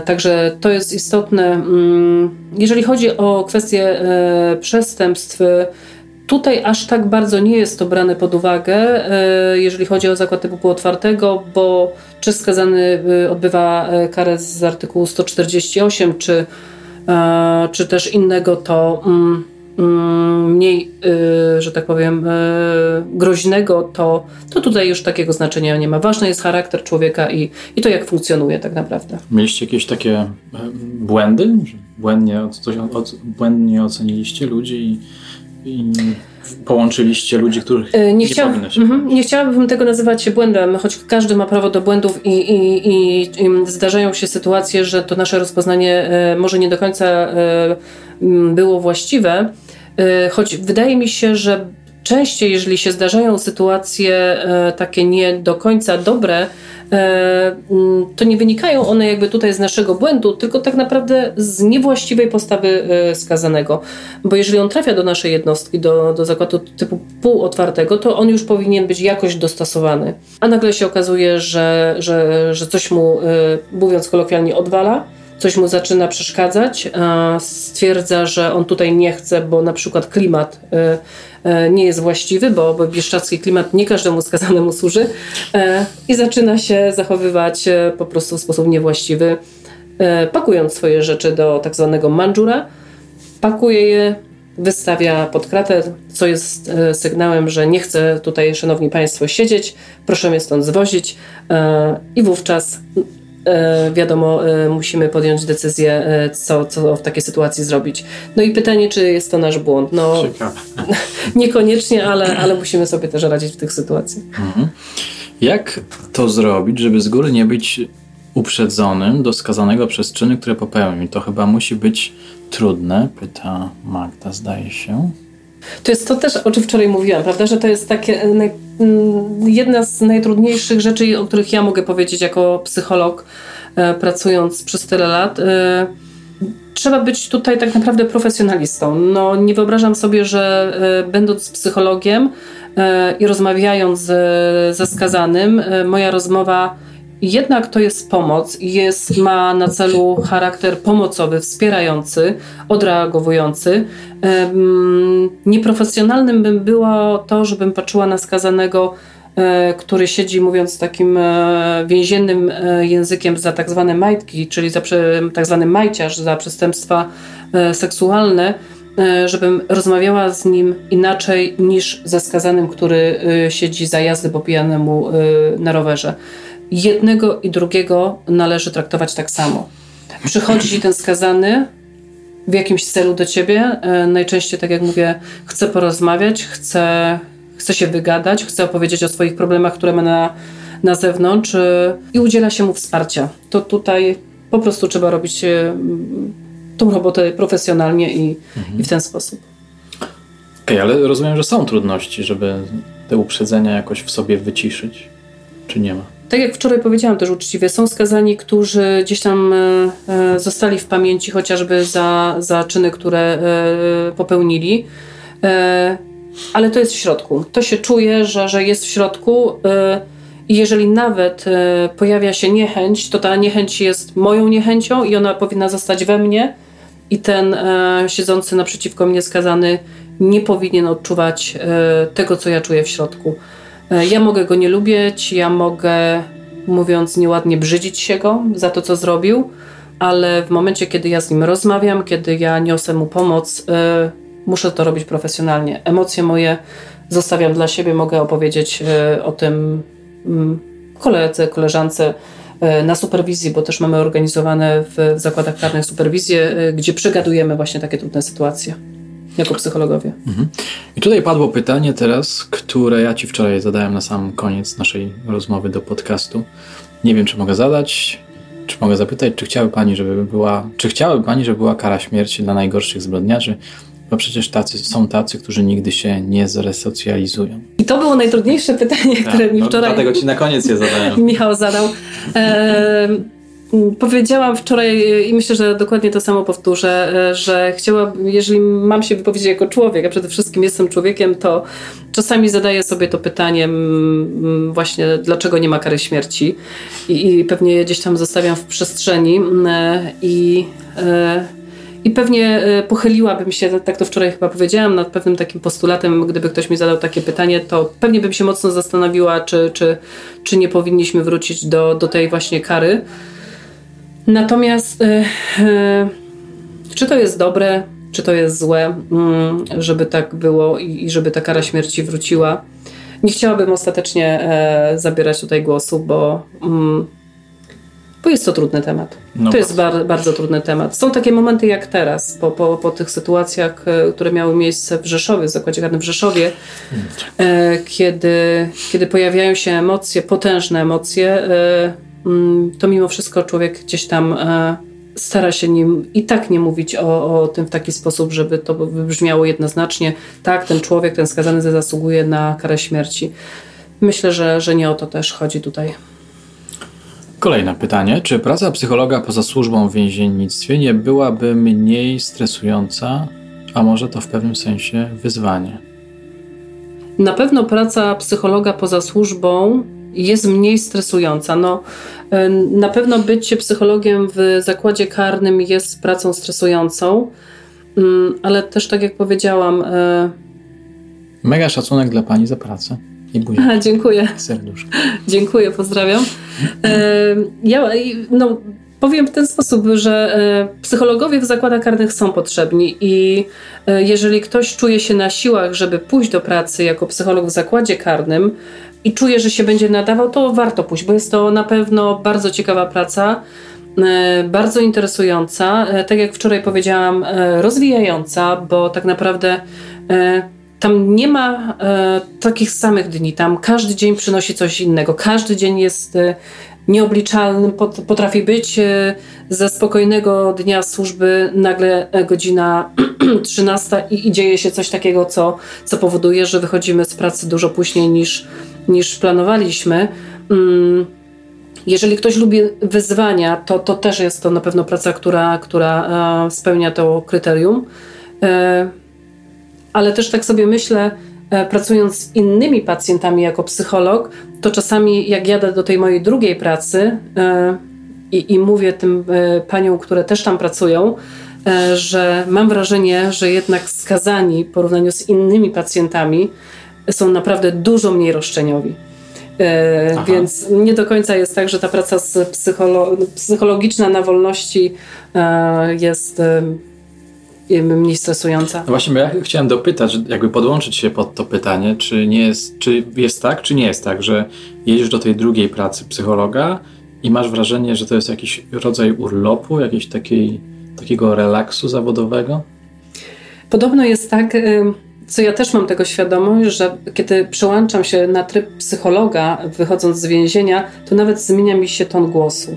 Speaker 2: Także to jest istotne. Mm, jeżeli chodzi o kwestie przestępstw, Tutaj aż tak bardzo nie jest to brane pod uwagę, e, jeżeli chodzi o zakład typu półotwartego, bo czy skazany e, odbywa e, karę z artykułu 148, czy, czy też innego, to mm, mm, mniej, że tak powiem, groźnego, to, to tutaj już takiego znaczenia nie ma. Ważny jest charakter człowieka i, i to, jak funkcjonuje tak naprawdę.
Speaker 1: Mieliście jakieś takie błędy? Błędnie, coś, błędnie oceniliście ludzi i połączyliście ludzi, których e, nie, nie chciał, powinno się mm
Speaker 2: Nie chciałabym tego nazywać błędem, choć każdy ma prawo do błędów i, i, i, i zdarzają się sytuacje, że to nasze rozpoznanie e, może nie do końca e, było właściwe, choć wydaje mi się, że częściej, jeżeli się zdarzają sytuacje takie nie do końca dobre, to nie wynikają one jakby tutaj z naszego błędu, tylko tak naprawdę z niewłaściwej postawy e, skazanego. Bo jeżeli on trafia do naszej jednostki, do, do zakładu typu półotwartego, to on już powinien być jakoś dostosowany. A nagle się okazuje, że, że, że coś mu, e, mówiąc kolokwialnie, odwala coś mu zaczyna przeszkadzać, stwierdza, że on tutaj nie chce, bo na przykład klimat y, y, nie jest właściwy, bo bieszczacki klimat nie każdemu skazanemu służy y, i zaczyna się zachowywać po prostu w sposób niewłaściwy, pakując swoje rzeczy do tak zwanego mandżura, pakuje je, wystawia pod kratę, co jest sygnałem, że nie chce tutaj, szanowni państwo, siedzieć, proszę mnie stąd zwozić i wówczas wiadomo, e, musimy podjąć decyzję, e, co, co w takiej sytuacji zrobić. No i pytanie, czy jest to nasz błąd? No, niekoniecznie, ale, ale musimy sobie też radzić w tych sytuacjach. Mhm.
Speaker 1: Jak to zrobić, żeby z góry nie być uprzedzonym do skazanego przez czyny, które popełnił? To chyba musi być trudne, pyta Magda, zdaje się.
Speaker 2: To jest to też, o czym wczoraj mówiłam, prawda, że to jest takie e, naj, jedna z najtrudniejszych rzeczy, o których ja mogę powiedzieć jako psycholog, e, pracując przez tyle lat. E, trzeba być tutaj tak naprawdę profesjonalistą. No, nie wyobrażam sobie, że będąc psychologiem i rozmawiając ze skazanym, moja rozmowa jednak to jest pomoc, jest, ma na celu charakter pomocowy, wspierający, odreagowujący. Nieprofesjonalnym bym było to, żebym patrzyła na skazanego, e, który siedzi mówiąc takim e, więziennym e, językiem za tak zwane majtki, czyli za tak zwany majciarz, za przestępstwa seksualne, żebym rozmawiała z nim inaczej niż ze skazanym, który siedzi za jazdy po pijanemu na rowerze jednego i drugiego należy traktować tak samo. Przychodzi ten skazany w jakimś celu do ciebie. E, najczęściej, tak jak mówię, chce porozmawiać, chce, chce się wygadać, chce opowiedzieć o swoich problemach, które ma na, na zewnątrz e, i udziela się mu wsparcia. To tutaj po prostu trzeba robić e, tą robotę profesjonalnie i, mhm. i w ten sposób.
Speaker 3: Okej, okay, ale rozumiem, że są trudności, żeby te uprzedzenia jakoś w sobie wyciszyć, czy nie ma?
Speaker 2: Tak jak wczoraj powiedziałam też uczciwie, są skazani, którzy gdzieś tam e, e, zostali w pamięci chociażby za, za czyny, które e, popełnili. Ale to jest w środku. To się czuje, że, że jest w środku. I jeżeli nawet pojawia się niechęć, to ta niechęć jest moją niechęcią i ona powinna zostać we mnie. I ten siedzący naprzeciwko mnie skazany nie powinien odczuwać tego, co ja czuję w środku. E, ja mogę go nie lubić, ja mogę, mówiąc nieładnie, brzydzić się go za to, co zrobił, ale w momencie, kiedy ja z nim rozmawiam, kiedy ja niosę mu pomoc, e, muszę to robić profesjonalnie. Emocje moje zostawiam dla siebie, mogę opowiedzieć e, o tym mm, koledze, koleżance na superwizji, bo też mamy organizowane w zakładach karnych superwizje, gdzie przegadujemy właśnie takie trudne sytuacje jako psychologowie. Mhm.
Speaker 3: I tutaj padło pytanie teraz, które ja Ci wczoraj zadałem na sam koniec naszej rozmowy do podcastu. Nie wiem, czy mogę zadać, czy mogę zapytać, czy chciałaby Pani, żeby była, czy chciałaby Pani, żeby była kara śmierci dla najgorszych zbrodniarzy? Bo przecież tacy, są tacy, którzy nigdy się nie zresocjalizują.
Speaker 2: I to było najtrudniejsze pytanie, tak, które mi no, wczoraj.
Speaker 3: Dlatego ci na koniec je zadałem.
Speaker 2: Michał zadał. Powiedziałam wczoraj i myślę, że dokładnie to samo powtórzę, e, że chciałabym, jeżeli mam się wypowiedzieć jako człowiek, a przede wszystkim jestem człowiekiem, to czasami zadaję sobie to pytanie właśnie, dlaczego nie ma kary śmierci i, i pewnie je gdzieś tam zostawiam w przestrzeni e, i e, i pewnie pochyliłabym się, tak to wczoraj chyba powiedziałam, nad pewnym takim postulatem, gdyby ktoś mi zadał takie pytanie, to pewnie bym się mocno zastanowiła, czy, czy, czy nie powinniśmy wrócić do, do tej właśnie kary. Natomiast e, e, czy to jest dobre, czy to jest złe, mm, żeby tak było i żeby ta kara śmierci wróciła? Nie chciałabym ostatecznie e, zabierać tutaj głosu, bo, mm, bo jest to trudny temat. No to jest bar, bardzo trudny temat. Są takie momenty jak teraz, po, po, po tych sytuacjach, które miały miejsce w Rzeszowie, w zakładzie karnym w Rzeszowie, kiedy, kiedy pojawiają się emocje, potężne emocje, Mm, to mimo wszystko człowiek gdzieś tam e, stara się nim i tak nie mówić o, o tym w taki sposób, żeby to wybrzmiało jednoznacznie. Tak, ten człowiek, ten skazany zasługuje na karę śmierci. Myślę, że, że nie o to też chodzi tutaj.
Speaker 3: Kolejne pytanie. Czy praca psychologa poza służbą w więziennictwie nie byłaby mniej stresująca, a może to w pewnym sensie wyzwanie?
Speaker 2: Na pewno praca psychologa poza służbą jest mniej stresująca. No, e, na pewno bycie psychologiem w zakładzie karnym jest pracą stresującą, mm, ale też tak jak powiedziałam. E,
Speaker 3: Mega szacunek dla Pani za pracę. I
Speaker 2: Aha, dziękuję.
Speaker 3: Serduszko.
Speaker 2: Dziękuję, pozdrawiam. E, ja no, powiem w ten sposób, że psychologowie w zakładach karnych są potrzebni i jeżeli ktoś czuje się na siłach, żeby pójść do pracy jako psycholog w zakładzie karnym, i czuję, że się będzie nadawał, to warto pójść, bo jest to na pewno bardzo ciekawa praca, e, bardzo interesująca, e, tak jak wczoraj powiedziałam, e, rozwijająca, bo tak naprawdę tam nie ma takich samych dni, tam każdy dzień przynosi coś innego, każdy dzień jest nieobliczalnym potrafi być. Ze spokojnego dnia służby nagle godzina 13 i, i dzieje się coś takiego, co, co powoduje, że wychodzimy z pracy dużo później niż, niż planowaliśmy. Mm, jeżeli ktoś lubi wyzwania, to, to też jest to na pewno praca, która, która e, spełnia to kryterium. E, ale też tak sobie myślę, e, pracując z innymi pacjentami jako psycholog, to czasami jak jadę do tej mojej drugiej pracy i, i mówię tym paniom, które też tam pracują, że mam wrażenie, że jednak skazani w porównaniu z innymi pacjentami są naprawdę dużo mniej roszczeniowi. E, więc nie do końca jest tak, że ta praca psycholo psychologiczna na wolności e, jest e, mniej stresująca.
Speaker 1: No właśnie, bo ja chciałem dopytać, jakby podłączyć się pod to pytanie, czy nie jest, czy jest tak, czy nie jest tak, że jedziesz do tej drugiej pracy psychologa i masz wrażenie, że to jest jakiś rodzaj urlopu, jakiejś takiej, takiego relaksu zawodowego?
Speaker 2: Podobno jest tak co ja też mam tego świadomość, że kiedy przełączam się na tryb psychologa, wychodząc z więzienia, to nawet zmienia mi się ton głosu.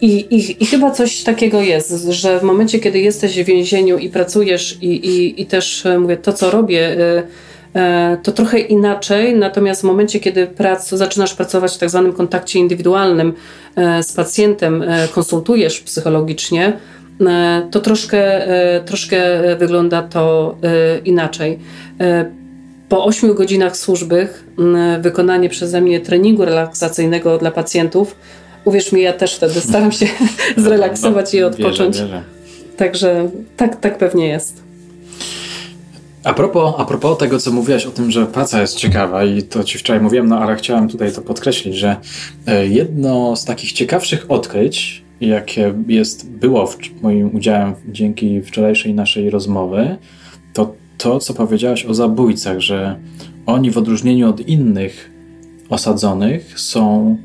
Speaker 2: I, i, I, chyba coś takiego jest, że w momencie, kiedy jesteś w więzieniu i pracujesz, i, i, i też e, mówię, to co robię, y, to trochę inaczej, natomiast w momencie, kiedy prac, zaczynasz pracować w tak zwanym kontakcie indywidualnym z pacjentem, konsultujesz psychologicznie, E, to troszkę, e, troszkę wygląda to e, inaczej. Po 8 godzinach służby wykonanie przeze mnie treningu relaksacyjnego dla pacjentów, uwierz mi, ja też wtedy staram się zrelaksować i odpocząć. Wierzę, wierzę. Także tak, tak pewnie jest.
Speaker 1: A propos, a propos tego, co mówiłaś o tym, że praca jest ciekawa i to ci wczoraj mówiłem, no ale chciałem tutaj to podkreślić, że jedno z takich ciekawszych odkryć, jakie jest, było w moim udziałem dzięki wczorajszej naszej rozmowy, to to, co powiedziałaś o zabójcach, że oni w odróżnieniu od innych osadzonych są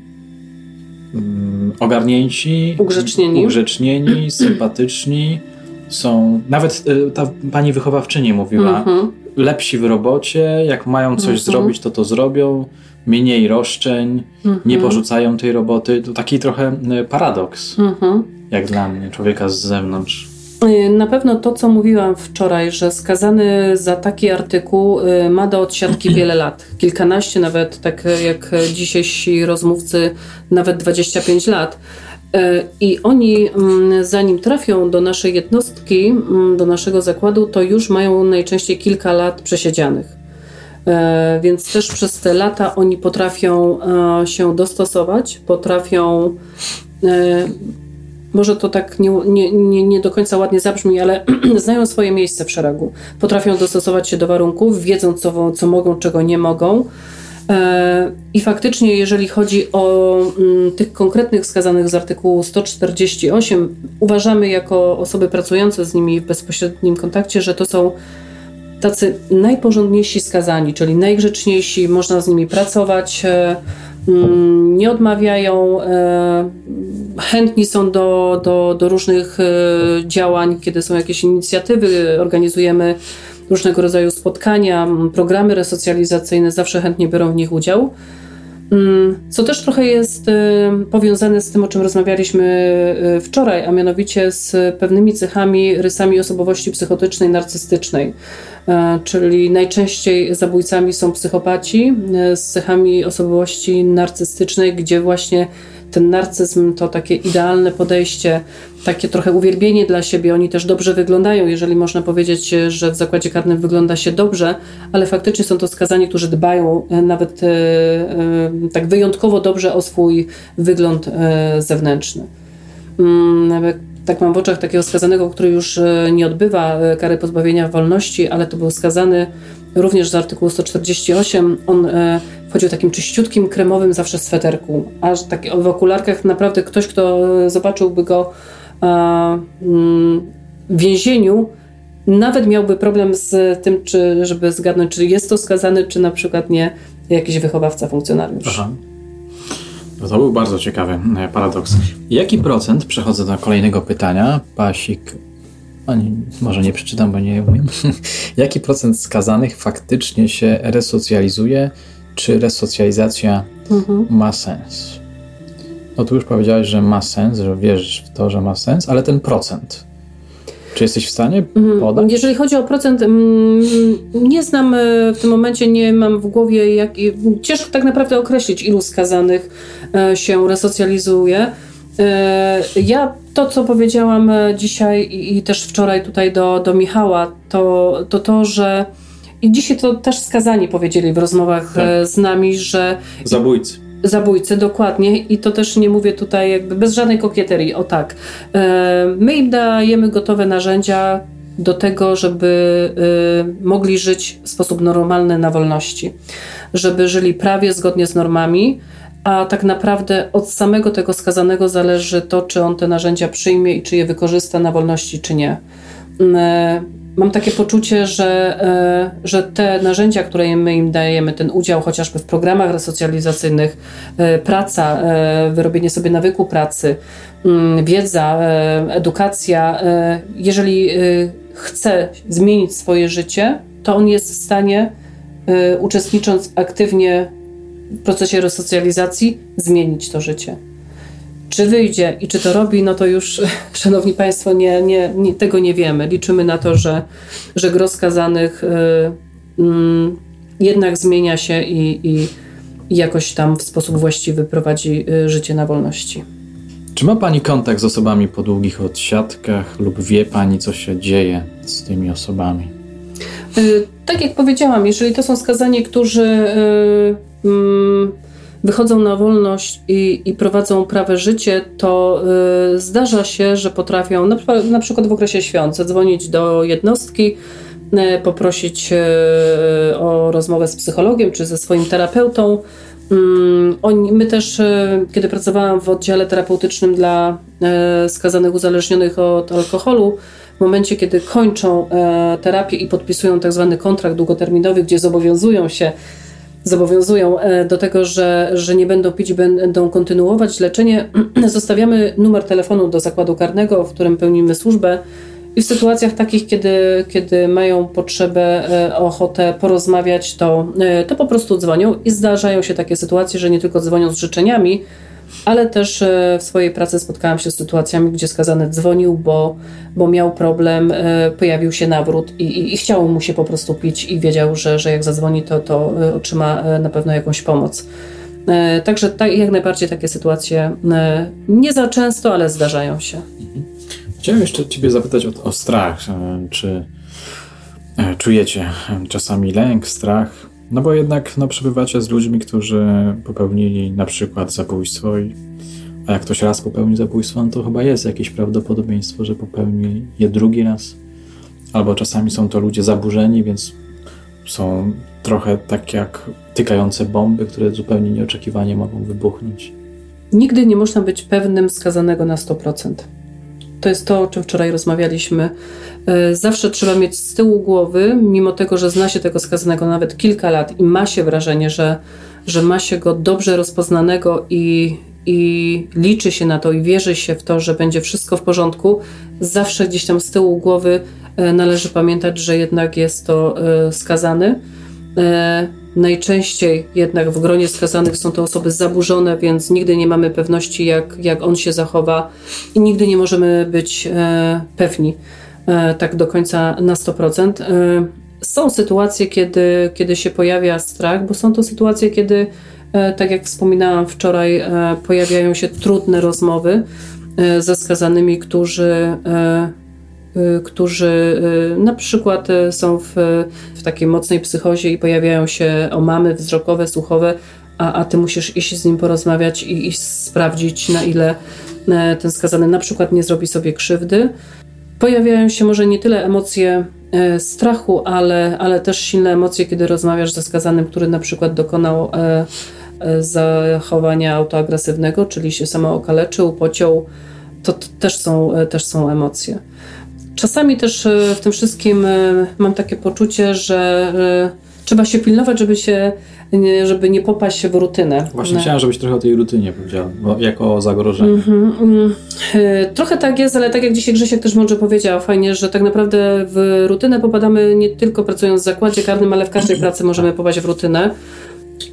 Speaker 1: um, ogarnięci,
Speaker 2: ugrzecznieni,
Speaker 1: ugrzecznieni sympatyczni, są, nawet y, ta pani wychowawczyni mówiła, mm-hmm. lepsi w robocie, jak mają coś mm-hmm. zrobić, to to zrobią, mniej roszczeń, mm-hmm. nie porzucają tej roboty. To taki trochę e, paradoks, mm-hmm. jak dla mnie, człowieka z zewnątrz.
Speaker 2: E, na pewno to, co mówiłam wczoraj, że skazany za taki artykuł e, ma do odsiadki wiele lat. Kilkanaście, nawet tak jak dzisiejsi rozmówcy, nawet 25 lat. I oni, mm, zanim trafią do naszej jednostki, mm, do naszego zakładu, to już mają najczęściej kilka lat przesiedzianych. E, więc też przez te lata oni potrafią e, się dostosować, potrafią. E, może to tak nie, nie, nie do końca ładnie zabrzmi, ale znają swoje miejsce w szeregu. Potrafią dostosować się do warunków, wiedzą, co, co mogą, czego nie mogą. I faktycznie, jeżeli chodzi o mm, tych konkretnych wskazanych z artykułu 148, uważamy jako osoby pracujące z nimi w bezpośrednim kontakcie, że to są tacy najporządniejsi skazani, czyli najgrzeczniejsi, można z nimi pracować, e, mm, nie odmawiają, e, chętni są do, do, do różnych e, działań, kiedy są jakieś inicjatywy, organizujemy różnego rodzaju spotkania, programy resocjalizacyjne, zawsze chętnie biorą w nich udział. Mm, co też trochę jest powiązane z tym, o czym rozmawialiśmy wczoraj, a mianowicie z pewnymi cechami, rysami osobowości psychotycznej, narcystycznej. E, czyli najczęściej zabójcami są psychopaci e, z cechami osobowości narcystycznej, gdzie właśnie ten narcyzm to takie idealne podejście, takie trochę uwielbienie dla siebie. Oni też dobrze wyglądają, jeżeli można powiedzieć, że w zakładzie karnym wygląda się dobrze, ale faktycznie są to skazani, którzy dbają e, nawet tak wyjątkowo dobrze o swój wygląd zewnętrzny. Mm, tak mam w oczach takiego skazanego, który już e, nie odbywa e, kary pozbawienia wolności, ale to był skazany również z artykułu 148. On e, wchodził takim czyściutkim, kremowym zawsze sweterku, aż tak w okularkach naprawdę ktoś, kto zobaczyłby go mm, w więzieniu, nawet miałby problem z tym, czy, żeby zgadnąć, czy jest to skazany, czy na przykład nie jakiś wychowawca, funkcjonariusz. Aha.
Speaker 1: No to był bardzo ciekawy e, paradoks. Jaki procent, przechodzę do kolejnego pytania, Pasik, nie, może nie przeczytam, bo nie umiem. Jaki procent skazanych faktycznie się resocjalizuje, czy resocjalizacja mhm. ma sens?
Speaker 3: No tu już powiedziałeś, że ma sens, że wierzysz w to, że ma sens, ale ten procent. Czy jesteś w stanie
Speaker 2: Mhm.
Speaker 3: podać?
Speaker 2: Jeżeli chodzi o procent, mm, nie znam e, w tym momencie, nie mam w głowie, jak, ciężko tak naprawdę określić, ilu skazanych e, się resocjalizuje. E, Ja to, co powiedziałam e, dzisiaj i, też wczoraj tutaj do, do Michała, to, to to, że i dzisiaj to też skazani powiedzieli w rozmowach
Speaker 3: Tak.
Speaker 2: e, z nami, że
Speaker 3: Zabójcy.
Speaker 2: Zabójcy, dokładnie. I to też nie mówię tutaj jakby bez żadnej kokieterii, o tak. My im dajemy gotowe narzędzia do tego, żeby mogli żyć w sposób normalny na wolności. Żeby żyli prawie zgodnie z normami, a tak naprawdę od samego tego skazanego zależy to, czy on te narzędzia przyjmie i czy je wykorzysta na wolności, czy nie. E, Mam takie poczucie, że, e, że te narzędzia, które my im dajemy, ten udział chociażby w programach resocjalizacyjnych, e, praca, wyrobienie sobie nawyku pracy, mm, wiedza, edukacja, jeżeli chce zmienić swoje życie, to on jest w stanie, uczestnicząc aktywnie w procesie resocjalizacji, zmienić to życie. Czy wyjdzie i czy to robi, no to już, szanowni Państwo, nie, nie, nie, tego nie wiemy. Liczymy na to, że, że gros skazanych y, mm, jednak zmienia się i, i, i jakoś tam w sposób właściwy prowadzi y, życie na wolności.
Speaker 3: Czy ma Pani kontakt z osobami po długich odsiadkach lub wie Pani, co się dzieje z tymi osobami?
Speaker 2: Y, Tak jak powiedziałam, jeżeli to są skazani, którzy y, wychodzą na wolność i, i prowadzą prawe życie, to y, zdarza się, że potrafią na, przykład- w okresie świąt zadzwonić do jednostki, y, poprosić y, o rozmowę z psychologiem czy ze swoim terapeutą. Mm, my też, kiedy pracowałam w oddziale terapeutycznym dla skazanych uzależnionych od alkoholu, w momencie, kiedy kończą e, terapię i podpisują tak zwany kontrakt długoterminowy, gdzie zobowiązują się zobowiązują e, do tego, że, że nie będą pić, będą kontynuować leczenie, zostawiamy numer telefonu do zakładu karnego, w którym pełnimy służbę. I w sytuacjach takich, kiedy, kiedy mają potrzebę, e, ochotę porozmawiać, to, e, to po prostu dzwonią i zdarzają się takie sytuacje, że nie tylko dzwonią z życzeniami, ale też e, w swojej pracy spotkałam się z sytuacjami, gdzie skazany dzwonił, bo, bo miał problem, e, pojawił się nawrót i, i, i chciało mu się po prostu pić i wiedział, że, że jak zadzwoni, to, to e, otrzyma na pewno jakąś pomoc. Także tak, jak najbardziej takie sytuacje nie za często, ale zdarzają się.
Speaker 3: Chciałem jeszcze Ciebie zapytać o, o strach. Czy czujecie czasami lęk, strach? No bo jednak no, przebywacie z ludźmi, którzy popełnili na przykład zabójstwo i a jak ktoś raz popełni zabójstwo, no to chyba jest jakieś prawdopodobieństwo, że popełni je drugi raz. Albo czasami są to ludzie zaburzeni, więc są trochę tak jak tykające bomby, które zupełnie nieoczekiwanie mogą wybuchnąć.
Speaker 2: Nigdy nie można być pewnym skazanego na 100%. To jest to, o czym wczoraj rozmawialiśmy. E, Zawsze trzeba mieć z tyłu głowy, mimo tego, że zna się tego skazanego nawet kilka lat i ma się wrażenie, że, że ma się go dobrze rozpoznanego i, i liczy się na to i wierzy się w to, że będzie wszystko w porządku, zawsze gdzieś tam z tyłu głowy e, należy pamiętać, że jednak jest to e, skazany. Najczęściej jednak w gronie skazanych są to osoby zaburzone, więc nigdy nie mamy pewności, jak, jak on się zachowa i nigdy nie możemy być e, pewni e, tak do końca na 100%. E, są sytuacje, kiedy, kiedy się pojawia strach, bo są to sytuacje, kiedy, tak jak wspominałam wczoraj, pojawiają się trudne rozmowy ze skazanymi, którzy którzy y, na przykład y, są w, w takiej mocnej psychozie i pojawiają się omamy wzrokowe, słuchowe, a, a ty musisz iść z nim porozmawiać i, sprawdzić, na ile ten skazany na przykład nie zrobi sobie krzywdy. Pojawiają się może nie tyle emocje strachu, ale, ale też silne emocje, kiedy rozmawiasz ze skazanym, który na przykład dokonał zachowania autoagresywnego, czyli się samookaleczył, pociął. To, to też, są, też są emocje. Czasami też e, w tym wszystkim e, mam takie poczucie, że e, trzeba się pilnować, żeby się nie, żeby nie popaść w rutynę.
Speaker 3: Właśnie
Speaker 2: No.
Speaker 3: chciałem, żebyś trochę o tej rutynie powiedział, bo jako o zagrożeniu.
Speaker 2: Mm. E, Trochę tak jest, ale tak jak dzisiaj Grzesiek też mądrze powiedział, fajnie, że tak naprawdę w rutynę popadamy nie tylko pracując w zakładzie karnym, ale w każdej pracy możemy popaść w rutynę.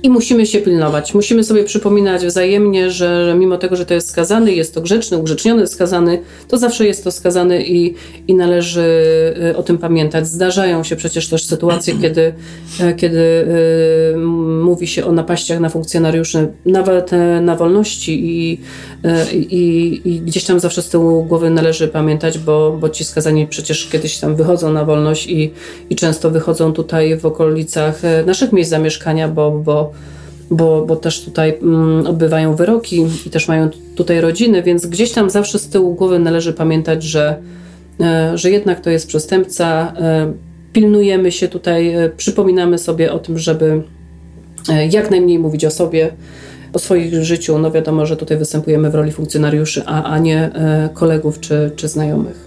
Speaker 2: I musimy się pilnować. Musimy sobie przypominać wzajemnie, że mimo tego, że to jest skazany, jest to grzeczny, ugrzeczniony skazany, to zawsze jest to skazany i, i należy y, o tym pamiętać. Zdarzają się przecież też sytuacje, kiedy, e, kiedy y, mówi się o napaściach na funkcjonariuszy, nawet na wolności i, e, i, i gdzieś tam zawsze z tyłu głowy należy pamiętać, bo, bo ci skazani przecież kiedyś tam wychodzą na wolność i, i często wychodzą tutaj w okolicach e, naszych miejsc zamieszkania, bo, bo bo, bo też tutaj mm, odbywają wyroki i też mają tutaj rodziny, więc gdzieś tam zawsze z tyłu głowy należy pamiętać, że, e, że jednak to jest przestępca. E, pilnujemy się tutaj, e, przypominamy sobie o tym, żeby jak najmniej mówić o sobie, o swoim życiu. No wiadomo, że tutaj występujemy w roli funkcjonariuszy, a, a nie kolegów czy, czy znajomych.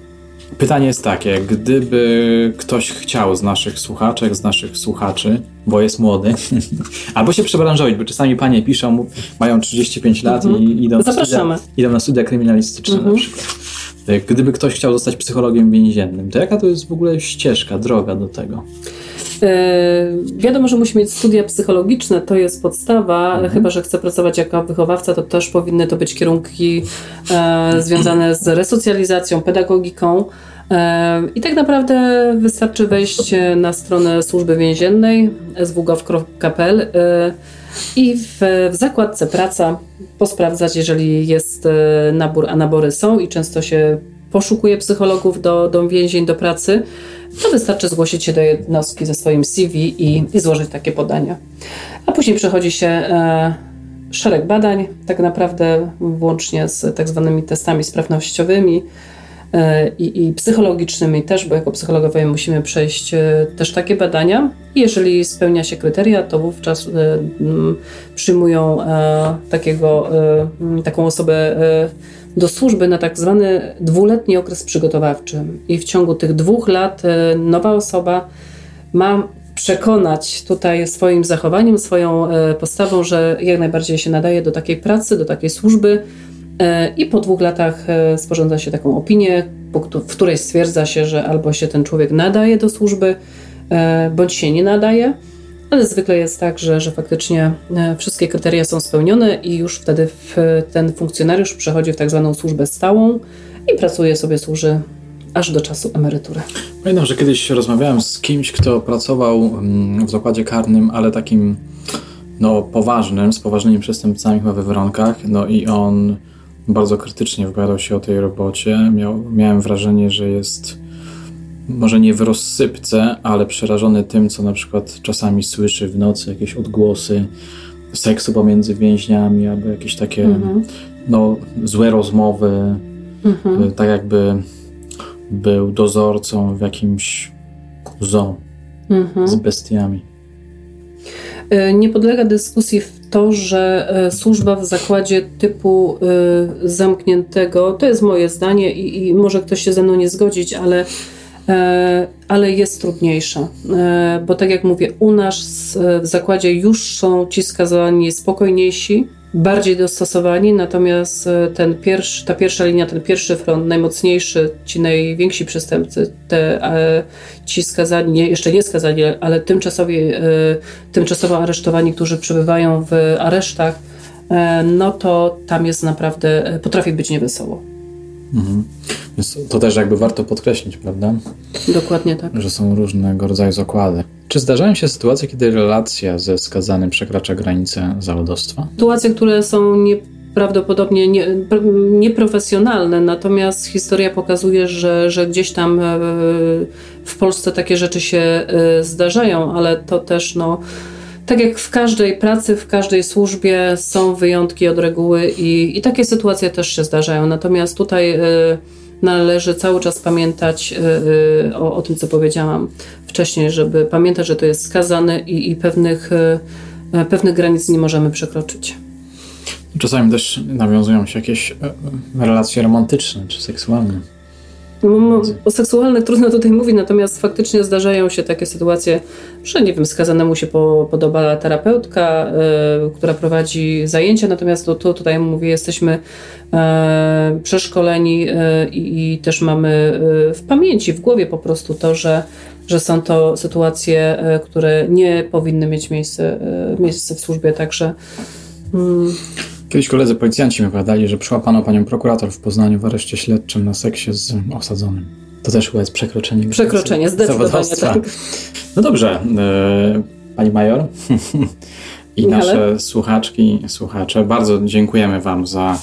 Speaker 1: Pytanie jest takie, gdyby ktoś chciał z naszych słuchaczek, z naszych słuchaczy, bo jest młody, albo się przebranżowić, bo czasami panie piszą, mają 35 lat mhm. i idą na, studia, idą na studia kryminalistyczne mhm. na przykład. Gdyby ktoś chciał zostać psychologiem więziennym, to jaka to jest w ogóle ścieżka, droga do tego?
Speaker 2: E, wiadomo, że musi mieć studia psychologiczne, to jest podstawa, mhm. chyba że chce pracować jako wychowawca, to też powinny to być kierunki e, związane z resocjalizacją, pedagogiką. E, I tak naprawdę wystarczy wejść na stronę służby więziennej swgov.pl i w, w zakładce praca posprawdzać, jeżeli jest nabór, a nabory są i często się poszukuje psychologów do, do więzień, do pracy to wystarczy zgłosić się do jednostki ze swoim CV i, i złożyć takie podania. A później przechodzi się e, szereg badań, tak naprawdę włącznie z tak zwanymi testami sprawnościowymi e, i, i, psychologicznymi też, bo jako psychologowie musimy przejść e, też takie badania. I jeżeli spełnia się kryteria, to wówczas e, przyjmują e, takiego, e, taką osobę do służby na tak zwany dwuletni okres przygotowawczy. I w ciągu tych dwóch lat e, nowa osoba ma przekonać tutaj swoim zachowaniem, swoją e, postawą, że jak najbardziej się nadaje do takiej pracy, do takiej służby. E, I po dwóch latach sporządza się taką opinię, w której stwierdza się, że albo się ten człowiek nadaje do służby, bądź się nie nadaje ale zwykle jest tak, że, że faktycznie e, wszystkie kryteria są spełnione i już wtedy ten funkcjonariusz przechodzi w tak zwaną służbę stałą i pracuje sobie, służy aż do czasu emerytury.
Speaker 1: Pamiętam, że kiedyś rozmawiałem z kimś, kto pracował mm, w zakładzie karnym, ale takim no, poważnym, z poważnymi przestępcami chyba we Wronkach, no i on bardzo krytycznie wypowiadał się o tej robocie. Miał, miałem wrażenie, że jest może nie w rozsypce, ale przerażony tym, co na przykład czasami słyszy w nocy, jakieś odgłosy seksu pomiędzy więźniami, albo jakieś takie mhm. no, złe rozmowy, mhm. E, tak jakby był dozorcą w jakimś zoo mhm. z bestiami.
Speaker 2: E, nie podlega dyskusji w to, że e, służba w zakładzie typu zamkniętego, to jest moje zdanie i, i może ktoś się ze mną nie zgodzić, ale ale jest trudniejsza, e, bo tak jak mówię, u nas w zakładzie już są ci skazani spokojniejsi, bardziej dostosowani, natomiast e, ten pierwszy, ta pierwsza linia, ten pierwszy front, najmocniejszy, ci najwięksi przestępcy, te, ci skazani, nie, jeszcze nie skazani, ale tymczasowi, tymczasowo aresztowani, którzy przebywają w aresztach, no to tam jest naprawdę, potrafi być niewesoło.
Speaker 1: Mhm. Więc to też jakby warto podkreślić, prawda?
Speaker 2: Dokładnie tak.
Speaker 1: Że są różnego rodzaju zakłady. Czy zdarzają się sytuacje, kiedy relacja ze skazanym przekracza granicę zawodowstwa?
Speaker 2: Sytuacje, które są nieprawdopodobnie nie, nieprofesjonalne, natomiast historia pokazuje, że, że gdzieś tam e, w Polsce takie rzeczy się e, zdarzają, ale to też no tak jak w każdej pracy, w każdej służbie są wyjątki od reguły i, i takie sytuacje też się zdarzają. Natomiast tutaj y, należy cały czas pamiętać y, y, o, o, tym, co powiedziałam wcześniej, żeby pamiętać, że to jest skazane i, i pewnych, pewnych granic nie możemy przekroczyć.
Speaker 1: Czasami też nawiązują się jakieś relacje romantyczne czy seksualne.
Speaker 2: No, o seksualnych trudno tutaj mówić, natomiast faktycznie zdarzają się takie sytuacje, że nie wiem, skazanemu się po, podoba terapeutka, y, która prowadzi zajęcia, natomiast to, to tutaj mówię, jesteśmy y, przeszkoleni y, i też mamy w pamięci, w głowie po prostu to, że że są to sytuacje, które nie powinny mieć miejsce, miejsce w służbie, także.
Speaker 3: Mm. Kiedyś koledzy policjanci mi opowiadali, że przyłapano panią prokurator w Poznaniu w areszcie śledczym na seksie z osadzonym. To też chyba jest przekroczenie.
Speaker 2: Przekroczenie, zdecydowanie tak.
Speaker 3: No dobrze, pani major i nasze słuchaczki, słuchacze, bardzo dziękujemy wam za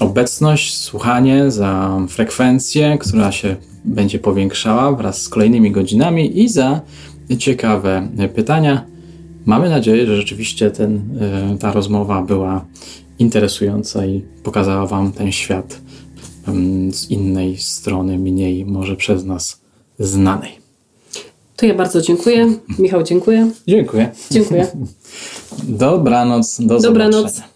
Speaker 3: obecność, słuchanie, za frekwencję, która się będzie powiększała wraz z kolejnymi godzinami i za ciekawe pytania. Mamy nadzieję, że rzeczywiście ten, e, ta rozmowa była interesująca i pokazała Wam ten świat z innej strony, mniej może przez nas znanej.
Speaker 2: To ja bardzo dziękuję. Michał, dziękuję.
Speaker 3: Dziękuję.
Speaker 2: Dziękuję.
Speaker 3: Dobranoc. Do Dobranoc. Zobaczenia.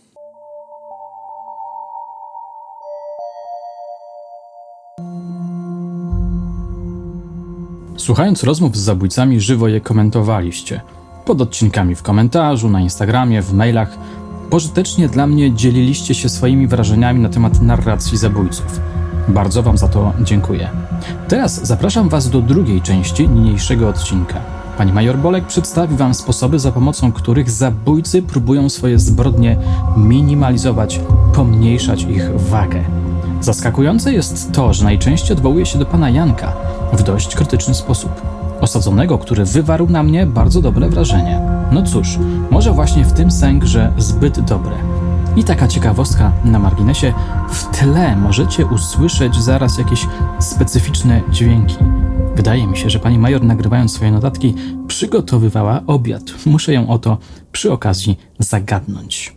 Speaker 1: Słuchając rozmów z zabójcami, żywo je komentowaliście. Pod odcinkami w komentarzu, na Instagramie, w mailach. Pożytecznie dla mnie dzieliliście się swoimi wrażeniami na temat narracji zabójców. Bardzo Wam za to dziękuję. Teraz zapraszam Was do drugiej części niniejszego odcinka. Pani major Bolek przedstawi Wam sposoby, za pomocą których zabójcy próbują swoje zbrodnie minimalizować, pomniejszać ich wagę. Zaskakujące jest to, że najczęściej odwołuje się do pana Janka w dość krytyczny sposób. Osadzonego, który wywarł na mnie bardzo dobre wrażenie. No cóż, może właśnie w tym sęk, że zbyt dobre. I taka ciekawostka na marginesie, w tle możecie usłyszeć zaraz jakieś specyficzne dźwięki. Wydaje mi się, że pani major nagrywając swoje notatki przygotowywała obiad. Muszę ją o to przy okazji zagadnąć.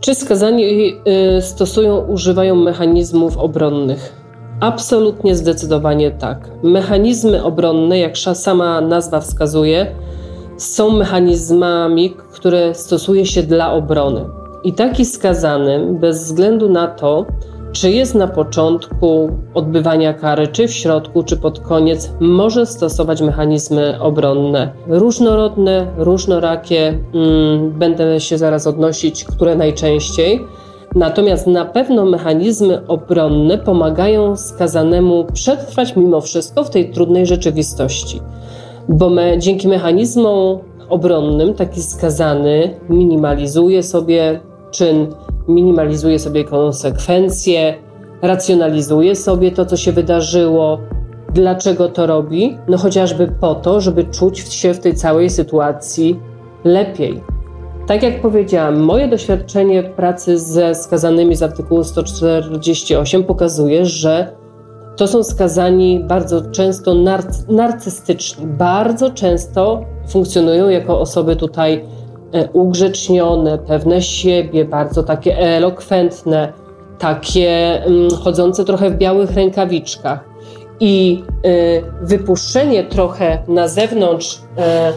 Speaker 2: Czy skazani y, stosują, używają mechanizmów obronnych? Absolutnie zdecydowanie tak. Mechanizmy obronne, jak sama nazwa wskazuje, są mechanizmami, które stosuje się dla obrony. I taki skazany, bez względu na to, czy jest na początku odbywania kary, czy w środku, czy pod koniec, może stosować mechanizmy obronne. Różnorodne, różnorakie, mm, będę się zaraz odnosić, które najczęściej. Natomiast na pewno mechanizmy obronne pomagają skazanemu przetrwać mimo wszystko w tej trudnej rzeczywistości. Bo me, dzięki mechanizmom obronnym taki skazany minimalizuje sobie czyn minimalizuje sobie konsekwencje, racjonalizuje sobie to, co się wydarzyło. Dlaczego to robi? No chociażby po to, żeby czuć się w tej całej sytuacji lepiej. Tak jak powiedziałam, moje doświadczenie pracy ze skazanymi z artykułu 148 pokazuje, że to są skazani bardzo często narcystyczni, bardzo często funkcjonują jako osoby tutaj E, ugrzecznione, pewne siebie, bardzo takie elokwentne, takie mm, chodzące trochę w białych rękawiczkach. I e, wypuszczenie trochę na zewnątrz e,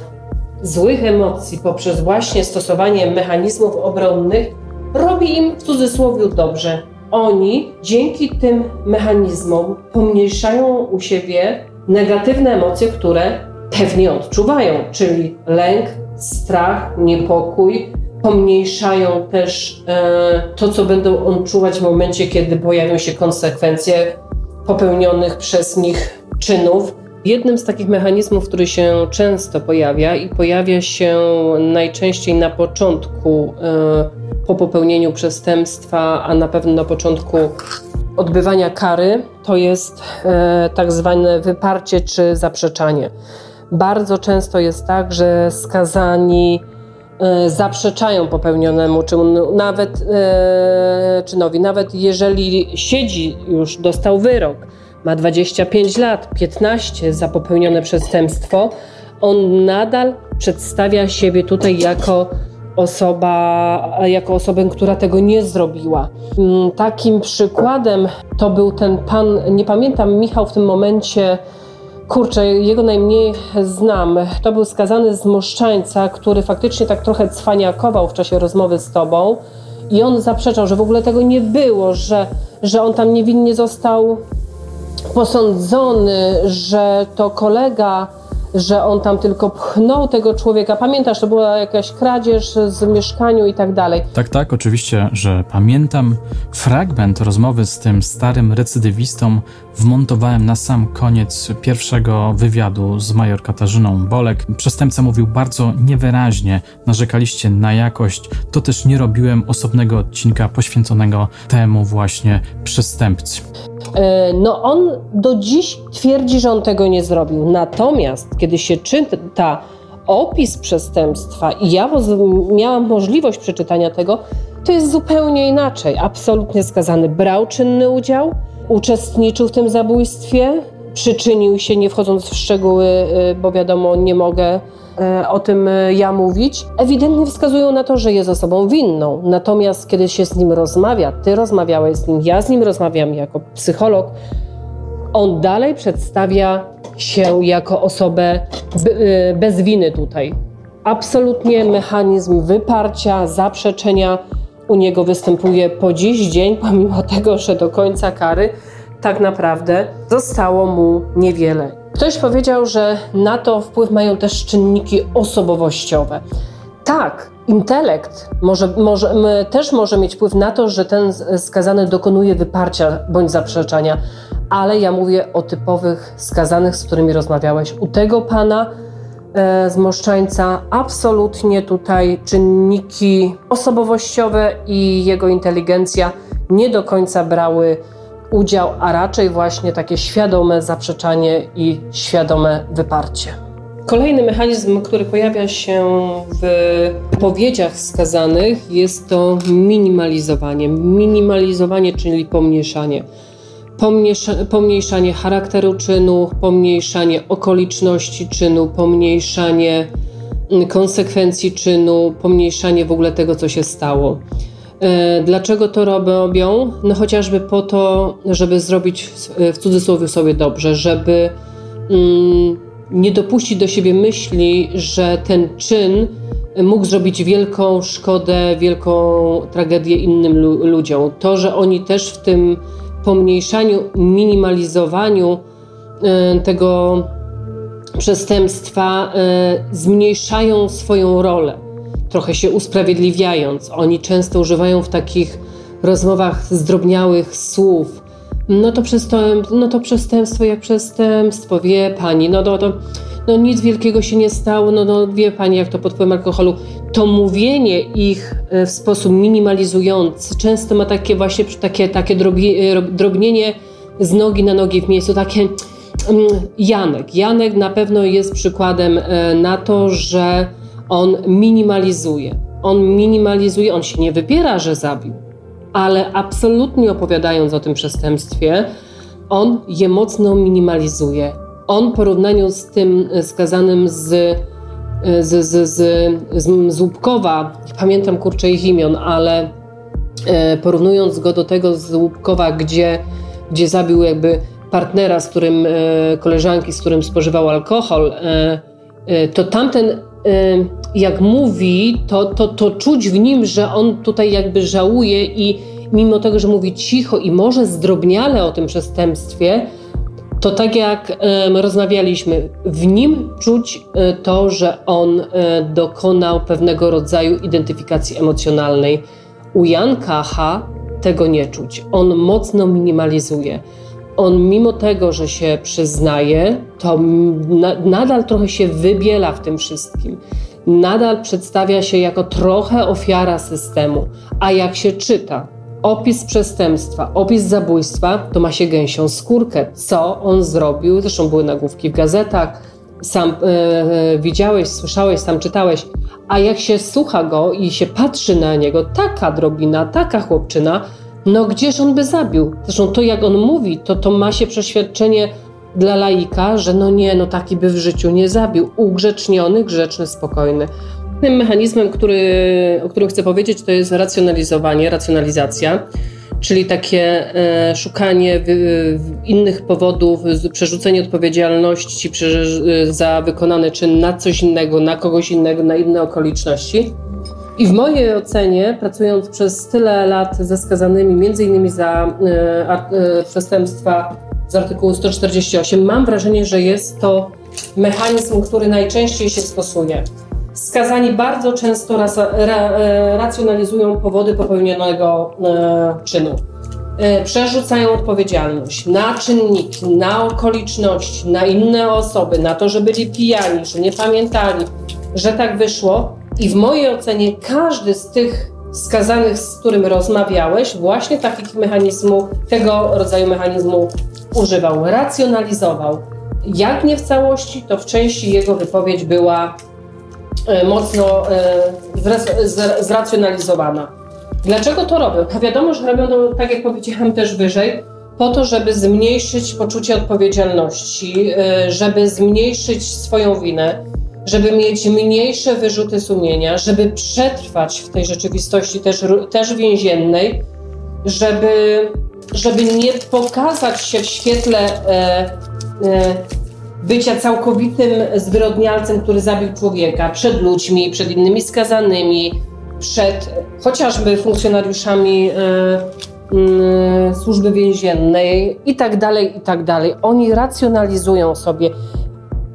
Speaker 2: złych emocji poprzez właśnie stosowanie mechanizmów obronnych robi im w cudzysłowie dobrze. Oni dzięki tym mechanizmom pomniejszają u siebie negatywne emocje, które pewnie odczuwają, czyli lęk, strach, niepokój, pomniejszają też e, to, co będą odczuwać w momencie, kiedy pojawią się konsekwencje popełnionych przez nich czynów. Jednym z takich mechanizmów, który się często pojawia i pojawia się najczęściej na początku e, po popełnieniu przestępstwa, a na pewno na początku odbywania kary, to jest e, tak zwane wyparcie czy zaprzeczanie. Bardzo często jest tak, że skazani e, zaprzeczają popełnionemu czynu, nawet czynowi, nawet jeżeli siedzi już, dostał wyrok, ma 25 lat, 15 za popełnione przestępstwo, on nadal przedstawia siebie tutaj jako osoba, jako osobę, która tego nie zrobiła. Mm, takim przykładem to był ten pan, nie pamiętam, Michał w tym momencie Kurczę, jego najmniej znam. To był skazany z Moszczańca, który faktycznie tak trochę cwaniakował w czasie rozmowy z tobą i on zaprzeczał, że w ogóle tego nie było, że, że on tam niewinnie został posądzony, że to kolega że on tam tylko pchnął tego człowieka. Pamiętasz, to była jakaś kradzież z mieszkaniu i tak dalej.
Speaker 1: Tak, tak, oczywiście, że pamiętam. Fragment rozmowy z tym starym recydywistą wmontowałem na sam koniec pierwszego wywiadu z major Katarzyną Bolek. Przestępca mówił bardzo niewyraźnie, narzekaliście na jakość. To też nie robiłem osobnego odcinka poświęconego temu właśnie przestępcy.
Speaker 2: E, no on do dziś twierdzi, że on tego nie zrobił. Natomiast kiedy się czyta opis przestępstwa i ja miałam możliwość przeczytania tego, to jest zupełnie inaczej. Absolutnie skazany brał czynny udział, uczestniczył w tym zabójstwie, przyczynił się, nie wchodząc w szczegóły, y, bo wiadomo, nie mogę y, o tym y, ja mówić, ewidentnie wskazują na to, że jest osobą winną. Natomiast kiedy się z nim rozmawia, ty rozmawiałeś z nim, ja z nim rozmawiam jako psycholog, on dalej przedstawia się jako osobę bez winy tutaj. Absolutnie mechanizm wyparcia, zaprzeczenia u niego występuje po dziś dzień, pomimo tego, że do końca kary tak naprawdę zostało mu niewiele. Ktoś powiedział, że na to wpływ mają też czynniki osobowościowe. Tak, intelekt może, może, też może mieć wpływ na to, że ten skazany dokonuje wyparcia bądź zaprzeczania, ale ja mówię o typowych skazanych, z którymi rozmawiałeś. U tego pana z Moszczańca absolutnie tutaj czynniki osobowościowe i jego inteligencja nie do końca brały udział, a raczej właśnie takie świadome zaprzeczanie i świadome wyparcie. Kolejny mechanizm, który pojawia się w powiedziach skazanych, jest to minimalizowanie. Minimalizowanie, czyli pomniejszanie. Pomniejszanie charakteru czynu, pomniejszanie okoliczności czynu, pomniejszanie konsekwencji czynu, pomniejszanie w ogóle tego, co się stało. E, dlaczego to robią? No chociażby po to, żeby zrobić w cudzysłowie sobie dobrze, żeby mm, nie dopuścić do siebie myśli, że ten czyn mógł zrobić wielką szkodę, wielką tragedię innym lu ludziom. To, że oni też w tym pomniejszaniu, minimalizowaniu y, tego przestępstwa y, zmniejszają swoją rolę trochę się usprawiedliwiając. Oni często używają w takich rozmowach zdrobniałych słów. No to, przestęp, no to przestępstwo jak przestępstwo, wie pani, no to, to no nic wielkiego się nie stało, no, no wie pani jak to pod wpływem alkoholu. To mówienie ich e, w sposób minimalizujący często ma takie właśnie takie, takie e, drobnienie z nogi na nogi w miejscu, takie mm, Janek. Janek na pewno jest przykładem e, na to, że on minimalizuje. On minimalizuje, on się nie wypiera, że zabił, ale absolutnie opowiadając o tym przestępstwie, on je mocno minimalizuje. On w porównaniu z tym skazanym z, z, z, z, z Łupkowa, nie pamiętam kurczę ich imion, ale e, porównując go do tego z Łupkowa, gdzie, gdzie zabił jakby partnera, z którym, e, koleżanki, z którym spożywał alkohol, e, to tamten jak mówi, to, to, to czuć w nim, że on tutaj jakby żałuje i mimo tego, że mówi cicho i może zdrobniale o tym przestępstwie, to tak jak rozmawialiśmy, w nim czuć e, to, że on e, dokonał pewnego rodzaju identyfikacji emocjonalnej. U Janka H tego nie czuć. On mocno minimalizuje on mimo tego, że się przyznaje, to na, nadal trochę się wybiela w tym wszystkim. Nadal przedstawia się jako trochę ofiara systemu. A jak się czyta opis przestępstwa, opis zabójstwa, to ma się gęsią skórkę. Co on zrobił? Zresztą były nagłówki w gazetach. Sam e, widziałeś, słyszałeś, sam czytałeś. A jak się słucha go i się patrzy na niego, taka drobina, taka chłopczyna, no gdzież on by zabił? Zresztą to, jak on mówi, to to ma się przeświadczenie dla laika, że no nie, no taki by w życiu nie zabił. Ugrzeczniony, grzeczny, spokojny. Tym mechanizmem, który, o którym chcę powiedzieć, to jest racjonalizowanie, racjonalizacja, czyli takie e, szukanie innych powodów, przerzucenie odpowiedzialności za wykonany czyn na coś innego, na kogoś innego, na inne okoliczności. I w mojej ocenie, pracując przez tyle lat ze skazanymi, między innymi za y, przestępstwa z artykułu 148, mam wrażenie, że jest to mechanizm, który najczęściej się stosuje. Skazani bardzo często ra, e, racjonalizują powody popełnionego e, czynu. E, przerzucają odpowiedzialność na czynniki, na okoliczności, na inne osoby, na to, że byli pijani, że nie pamiętali, że tak wyszło. I w mojej ocenie każdy z tych skazanych, z którym rozmawiałeś, właśnie takich mechanizmu, tego rodzaju mechanizmu używał, racjonalizował. Jak nie w całości, to w części jego wypowiedź była mocno e, zracjonalizowana. Dlaczego to robią? Wiadomo, że robią to, tak jak powiedziałam też wyżej, po to, żeby zmniejszyć poczucie odpowiedzialności, e, żeby zmniejszyć swoją winę, żeby mieć mniejsze wyrzuty sumienia, żeby przetrwać w tej rzeczywistości też, też więziennej, żeby, żeby nie pokazać się w świetle e, e, bycia całkowitym zwyrodnialcem, który zabił człowieka przed ludźmi, przed innymi skazanymi, przed chociażby funkcjonariuszami e, mm, służby więziennej i tak dalej, i tak dalej. Oni racjonalizują sobie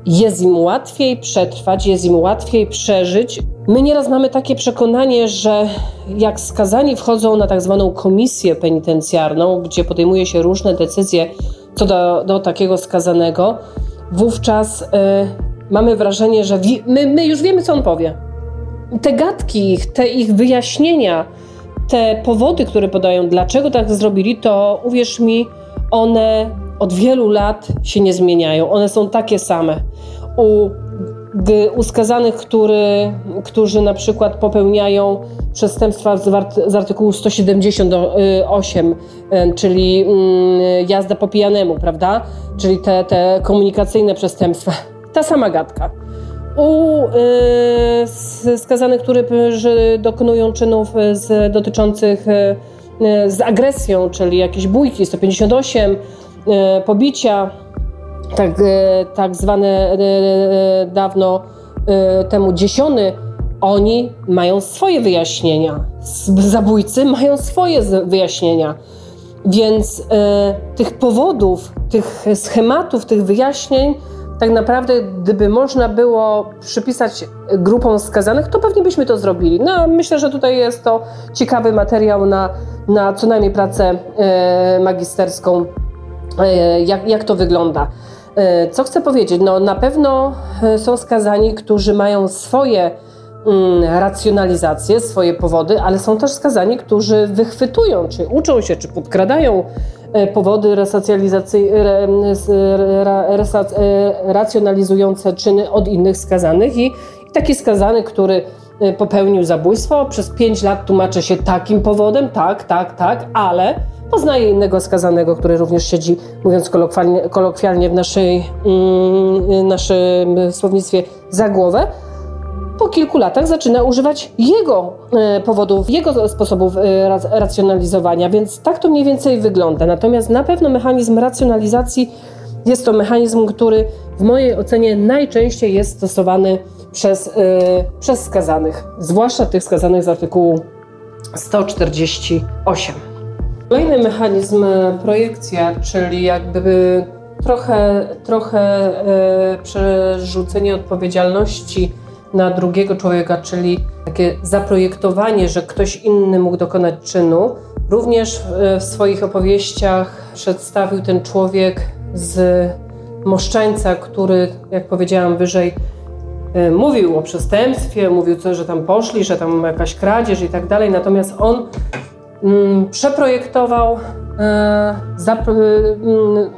Speaker 2: jest im łatwiej przetrwać, jest im łatwiej przeżyć. My nieraz mamy takie przekonanie, że jak skazani wchodzą na tak zwaną komisję penitencjarną, gdzie podejmuje się różne decyzje co do, do takiego skazanego, wówczas y, mamy wrażenie, że wi- my, my już wiemy, co on powie. Te gadki ich, te ich wyjaśnienia, te powody, które podają, dlaczego tak zrobili, to uwierz mi, one od wielu lat się nie zmieniają. One są takie same. U, u skazanych, który, którzy na przykład popełniają przestępstwa z, artykułu 178, y, czyli mm, jazda po pijanemu, prawda? Czyli te, te komunikacyjne przestępstwa. Ta sama gadka. U y, skazanych, którzy dokonują czynów z, dotyczących z agresją, czyli jakieś bójki 158, E, pobicia, tak, e, tak zwane e, dawno temu dziesiony, oni mają swoje wyjaśnienia. Zabójcy mają swoje wyjaśnienia. Więc tych powodów, tych schematów, tych wyjaśnień, tak naprawdę, gdyby można było przypisać grupom skazanych, to pewnie byśmy to zrobili. No, myślę, że tutaj jest to ciekawy materiał na, na co najmniej pracę magisterską E, jak, jak to wygląda. E, co chcę powiedzieć? No, na pewno e, są skazani, którzy mają swoje mm, racjonalizacje, swoje powody, ale są też skazani, którzy wychwytują, czy uczą się, czy podkradają powody racjonalizujące czyny od innych skazanych i taki skazany, który popełnił zabójstwo, przez pięć lat tłumaczy się takim powodem, tak, tak, tak, ale Poznaje innego skazanego, który również siedzi, mówiąc kolokwialnie, kolokwialnie w naszej, mm, naszym słownictwie, za głowę. Po kilku latach zaczyna używać jego e, powodów, jego sposobów racjonalizowania, więc tak to mniej więcej wygląda. Natomiast na pewno mechanizm racjonalizacji jest to mechanizm, który w mojej ocenie najczęściej jest stosowany przez, yy, przez skazanych, zwłaszcza tych skazanych z artykułu 148. Kolejny mechanizm e, projekcja, czyli jakby trochę, trochę e, przerzucenie odpowiedzialności na drugiego człowieka, czyli takie zaprojektowanie, że ktoś inny mógł dokonać czynu. Również w swoich opowieściach przedstawił ten człowiek z Moszczańca, który, jak powiedziałam wyżej, e, mówił o przestępstwie, mówił że tam poszli, że tam jakaś kradzież i tak dalej, natomiast on Mm, przeprojektował e, mm,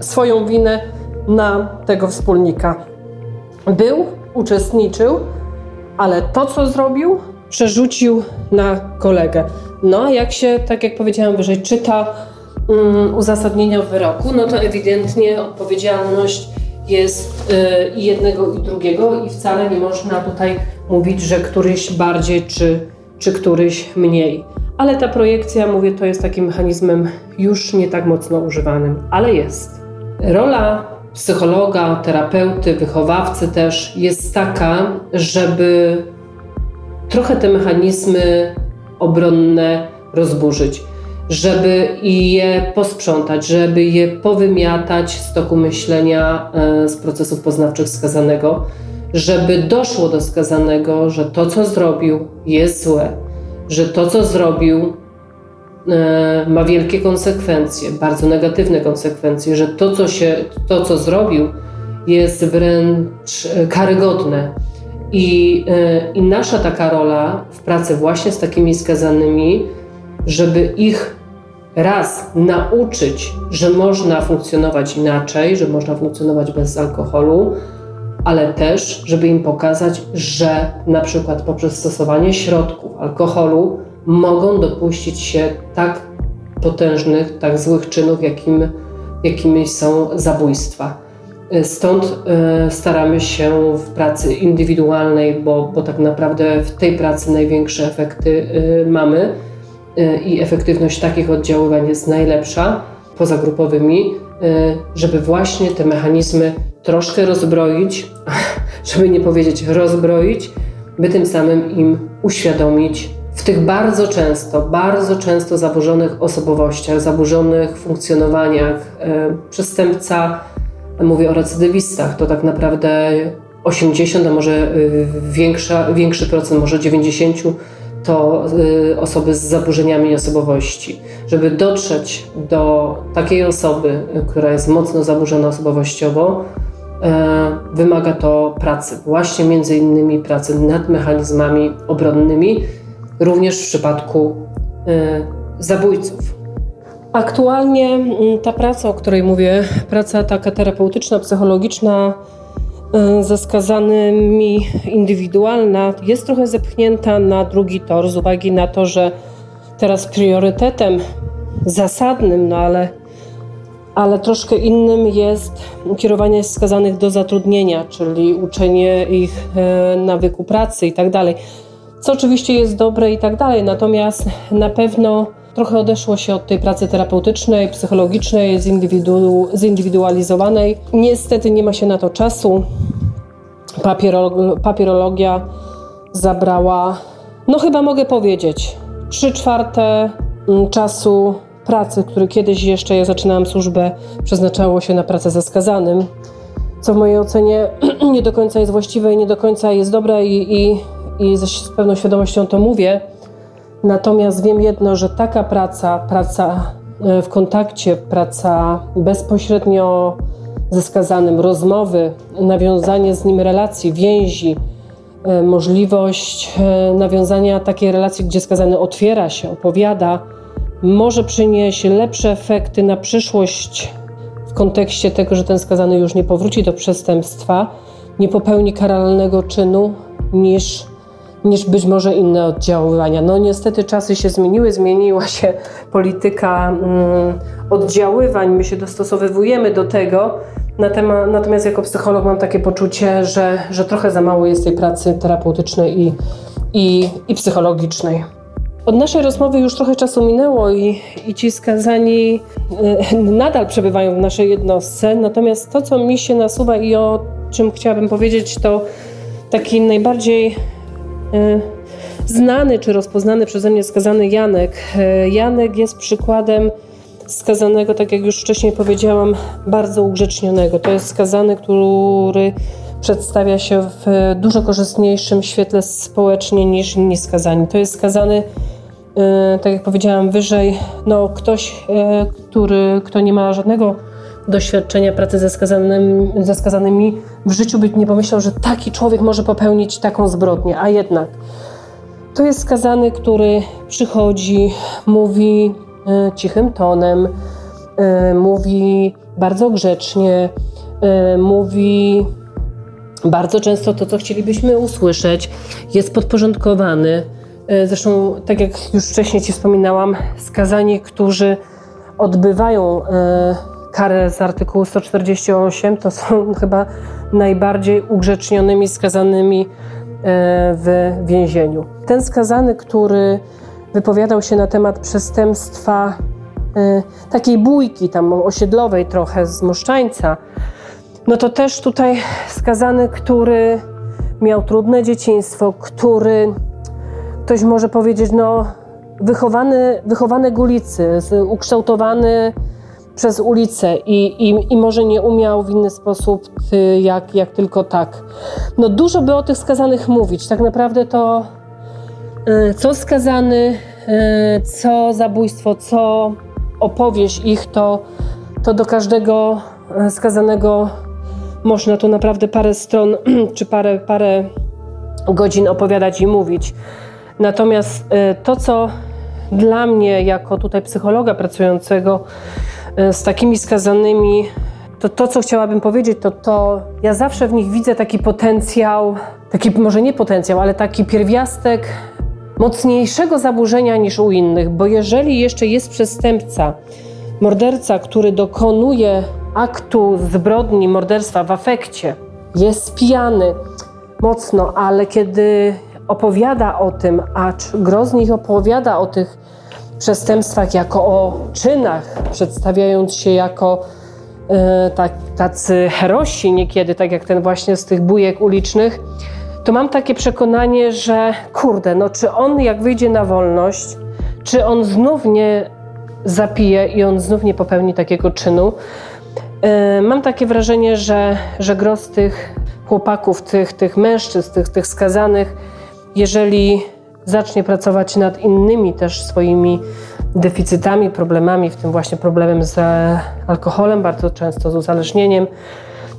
Speaker 2: swoją winę na tego wspólnika. Był, uczestniczył, ale to, co zrobił, przerzucił na kolegę. No, a jak się, tak jak powiedziałam wyżej, czyta um, uzasadnienia wyroku, no to ewidentnie odpowiedzialność jest y, i jednego, i drugiego, i wcale nie można tutaj mówić, że któryś bardziej, czy, czy któryś mniej ale ta projekcja, mówię, to jest takim mechanizmem już nie tak mocno używanym, ale jest. Rola psychologa, terapeuty, wychowawcy też jest taka, żeby trochę te mechanizmy obronne rozburzyć. Żeby je posprzątać, żeby je powymiatać z toku myślenia, e, z procesów poznawczych skazanego, żeby doszło do skazanego, że to, co zrobił, jest złe, że to, co zrobił, e, ma wielkie konsekwencje, bardzo negatywne konsekwencje, że to, co, się, to, co zrobił, jest wręcz e, karygodne. I, I nasza taka rola w pracy właśnie z takimi skazanymi, żeby ich raz nauczyć, że można funkcjonować inaczej, że można funkcjonować bez alkoholu, ale też, żeby im pokazać, że na przykład poprzez stosowanie środków alkoholu mogą dopuścić się tak potężnych, tak złych czynów, jakim, jakimi są zabójstwa. Stąd e, staramy się w pracy indywidualnej, bo, bo tak naprawdę w tej pracy największe efekty e, mamy i efektywność takich oddziaływań jest najlepsza poza grupowymi, żeby właśnie te mechanizmy troszkę rozbroić, żeby nie powiedzieć rozbroić, by tym samym im uświadomić w tych bardzo często, bardzo często zaburzonych osobowościach, zaburzonych funkcjonowaniach przestępca mówię o recydywistach, to tak naprawdę 80, a może y, większa, większy procent, może 90 to y, osoby z zaburzeniami osobowości. Żeby dotrzeć do takiej osoby, która jest mocno zaburzona osobowościowo, e, wymaga to pracy, właśnie między innymi pracy nad mechanizmami obronnymi, również w przypadku zabójców. Aktualnie mm, ta praca, o której mówię, praca taka terapeutyczna, psychologiczna, y, ze skazanymi indywidualna, jest trochę zepchnięta na drugi tor z uwagi na to, że teraz priorytetem zasadnym, no ale, ale troszkę innym jest kierowanie skazanych do zatrudnienia, czyli uczenie ich e, nawyku pracy i tak dalej. Co oczywiście jest dobre i tak dalej, natomiast na pewno Trochę odeszło się od tej pracy terapeutycznej, psychologicznej, zindywidu zindywidualizowanej. Niestety nie ma się na to czasu. papierologia zabrała, no chyba mogę powiedzieć, trzy czwarte mm, czasu pracy, który kiedyś jeszcze, jak zaczynałam służbę, przeznaczało się na pracę ze skazanym, co w mojej ocenie nie do końca jest właściwe i nie do końca jest dobre i, i, i z pewną świadomością to mówię. Natomiast wiem jedno, że taka praca, praca e, w kontakcie, praca bezpośrednio ze skazanym, rozmowy, nawiązanie z nim relacji, więzi, e, możliwość e, nawiązania takiej relacji, gdzie skazany otwiera się, opowiada, może przynieść lepsze efekty na przyszłość w kontekście tego, że ten skazany już nie powróci do przestępstwa, nie popełni karalnego czynu, niż niż być może inne oddziaływania. No niestety czasy się zmieniły, zmieniła się polityka mm, oddziaływań, my się dostosowujemy do tego. Natomiast jako psycholog mam takie poczucie, że, że trochę za mało jest tej pracy terapeutycznej i, i, i psychologicznej. Od naszej rozmowy już trochę czasu minęło i, i ci skazani y, nadal przebywają w naszej jednostce. Natomiast to, co mi się nasuwa i o czym chciałabym powiedzieć, to taki najbardziej znany czy rozpoznany przeze mnie skazany Janek. E, Janek jest przykładem skazanego, tak jak już wcześniej powiedziałam, bardzo ugrzecznionego. To jest skazany, który przedstawia się w dużo korzystniejszym świetle społecznie niż inni skazani. To jest skazany, e, tak jak powiedziałam wyżej, no ktoś, który, kto nie ma żadnego doświadczenia pracy ze, skazanym, ze skazanymi w życiu by nie pomyślał, że taki człowiek może popełnić taką zbrodnię, a jednak to jest skazany, który przychodzi, mówi e, cichym tonem, e, mówi bardzo grzecznie, e, mówi bardzo często to, co chcielibyśmy usłyszeć, jest podporządkowany. Zresztą, tak jak już wcześniej Ci wspominałam, skazani, którzy odbywają karę z artykułu 148 to są chyba najbardziej ugrzecznionymi skazanymi e, w więzieniu. Ten skazany, który wypowiadał się na temat przestępstwa e, takiej bójki tam osiedlowej trochę z Moszczańca, no to też tutaj skazany, który miał trudne dzieciństwo, który ktoś może powiedzieć, no wychowany, wychowany w ulicy, ukształtowany przez ulicę i, i, i może nie umiał w inny sposób, y, jak, jak tylko tak. No dużo by o tych skazanych mówić. Tak naprawdę to y, co skazany, y, co zabójstwo, co opowieść ich, to, to do każdego skazanego można tu naprawdę parę stron czy parę, parę godzin opowiadać i mówić. Natomiast to, co dla mnie, jako tutaj psychologa pracującego z takimi skazanymi, to to, co chciałabym powiedzieć, to to, ja zawsze w nich widzę taki potencjał, taki może nie potencjał, ale taki pierwiastek mocniejszego zaburzenia niż u innych, bo jeżeli jeszcze jest przestępca, morderca, który dokonuje aktu zbrodni, morderstwa w afekcie, jest pijany mocno, ale kiedy opowiada o tym, acz Grozny opowiada o tych przestępstwach jako o czynach, przedstawiając się jako e, tak, tacy herosi niekiedy, tak jak ten właśnie z tych bujek ulicznych, to mam takie przekonanie, że kurde, no czy on jak wyjdzie na wolność, czy on znów nie zapije i on znów nie popełni takiego czynu. E, mam takie wrażenie, że, że gros tych chłopaków, tych, tych mężczyzn, tych, tych skazanych, jeżeli zacznie pracować nad innymi też swoimi deficytami, problemami, w tym właśnie problemem z alkoholem, bardzo często z uzależnieniem,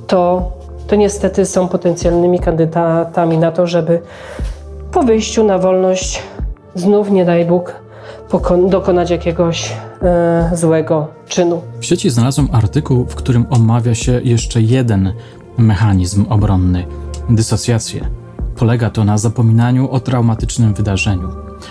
Speaker 2: to, to niestety są potencjalnymi kandydatami na to, żeby po wyjściu na wolność znów, nie daj Bóg, dokonać jakiegoś e, złego czynu.
Speaker 1: W sieci znalazłem artykuł, w którym omawia się jeszcze jeden mechanizm obronny dysocjację. Polega to na zapominaniu o traumatycznym wydarzeniu.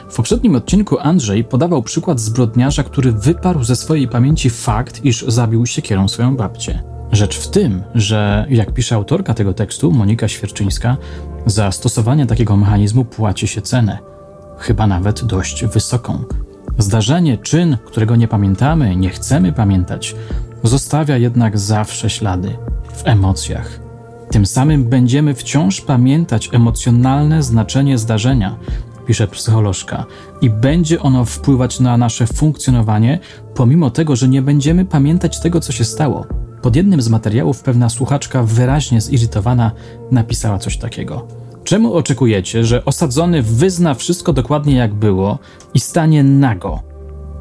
Speaker 1: W poprzednim odcinku Andrzej podawał przykład zbrodniarza, który wyparł ze swojej pamięci fakt, iż zabił siekierą swoją babcię. Rzecz w tym, że, jak pisze autorka tego tekstu, Monika Świerczyńska, za stosowanie takiego mechanizmu płaci się cenę, chyba nawet dość wysoką. Zdarzenie, czyn, którego nie pamiętamy, nie chcemy pamiętać, zostawia jednak zawsze ślady w emocjach, tym samym będziemy wciąż pamiętać emocjonalne znaczenie zdarzenia, pisze psycholożka, i będzie ono wpływać na nasze funkcjonowanie, pomimo tego, że nie będziemy pamiętać tego, co się stało. Pod jednym z materiałów pewna słuchaczka wyraźnie zirytowana napisała coś takiego. Czemu oczekujecie, że osadzony wyzna wszystko dokładnie jak było i stanie nago?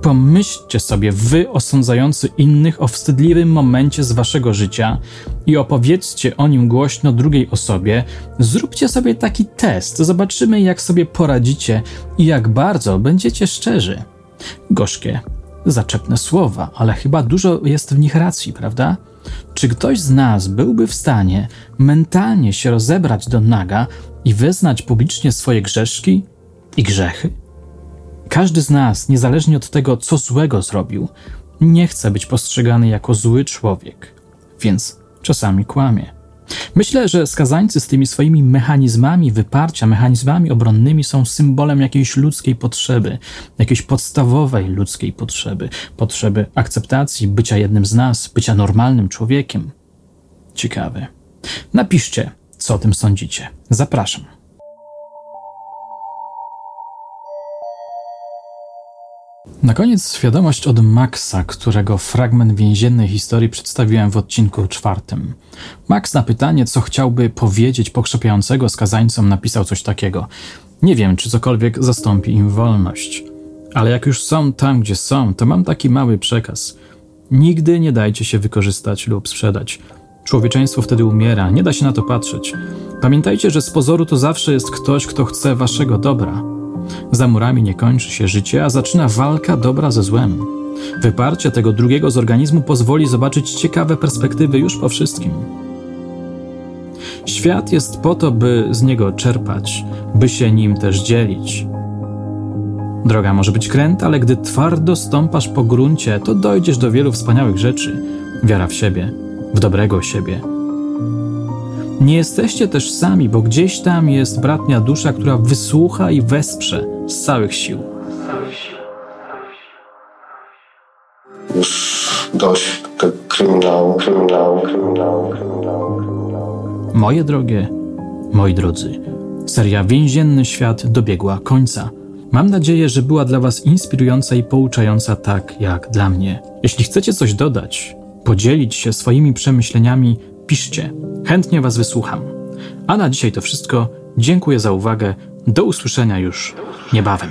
Speaker 1: Pomyślcie sobie, wy osądzający innych o wstydliwym momencie z waszego życia i opowiedzcie o nim głośno drugiej osobie. Zróbcie sobie taki test, zobaczymy, jak sobie poradzicie i jak bardzo będziecie szczerzy. Gorzkie, zaczepne słowa, ale chyba dużo jest w nich racji, prawda? Czy ktoś z nas byłby w stanie mentalnie się rozebrać do naga i wyznać publicznie swoje grzeszki i grzechy? Każdy z nas, niezależnie od tego, co złego zrobił, nie chce być postrzegany jako zły człowiek, więc czasami kłamie. Myślę, że skazańcy z tymi swoimi mechanizmami wyparcia, mechanizmami obronnymi są symbolem jakiejś ludzkiej potrzeby, jakiejś podstawowej ludzkiej potrzeby, potrzeby akceptacji, bycia jednym z nas, bycia normalnym człowiekiem. Ciekawe. Napiszcie, co o tym sądzicie. Zapraszam. Na koniec świadomość od Maxa, którego fragment więziennej historii przedstawiłem w odcinku czwartym. Max na pytanie, co chciałby powiedzieć pokrzepiającego skazańcom, napisał coś takiego. Nie wiem, czy cokolwiek zastąpi im wolność. Ale jak już są tam, gdzie są, to mam taki mały przekaz. Nigdy nie dajcie się wykorzystać lub sprzedać. Człowieczeństwo wtedy umiera, nie da się na to patrzeć. Pamiętajcie, że z pozoru to zawsze jest ktoś, kto chce waszego dobra. Za murami nie kończy się życie, a zaczyna walka dobra ze złem. Wyparcie tego drugiego z organizmu pozwoli zobaczyć ciekawe perspektywy już po wszystkim. Świat jest po to, by z niego czerpać, by się nim też dzielić. Droga może być kręta, ale gdy twardo stąpasz po gruncie, to dojdziesz do wielu wspaniałych rzeczy. Wiara w siebie, w dobrego siebie, nie jesteście też sami, bo gdzieś tam jest bratnia dusza, która wysłucha i wesprze z całych sił.
Speaker 4: Już dość kryminału, kryminału, kryminału, kryminału,
Speaker 1: kryminału. Moje drogie, moi drodzy, seria Więzienny Świat dobiegła końca. Mam nadzieję, że była dla Was inspirująca i pouczająca tak jak dla mnie. Jeśli chcecie coś dodać, podzielić się swoimi przemyśleniami, piszcie. Chętnie Was wysłucham. A na dzisiaj to wszystko. Dziękuję za uwagę. Do usłyszenia już niebawem.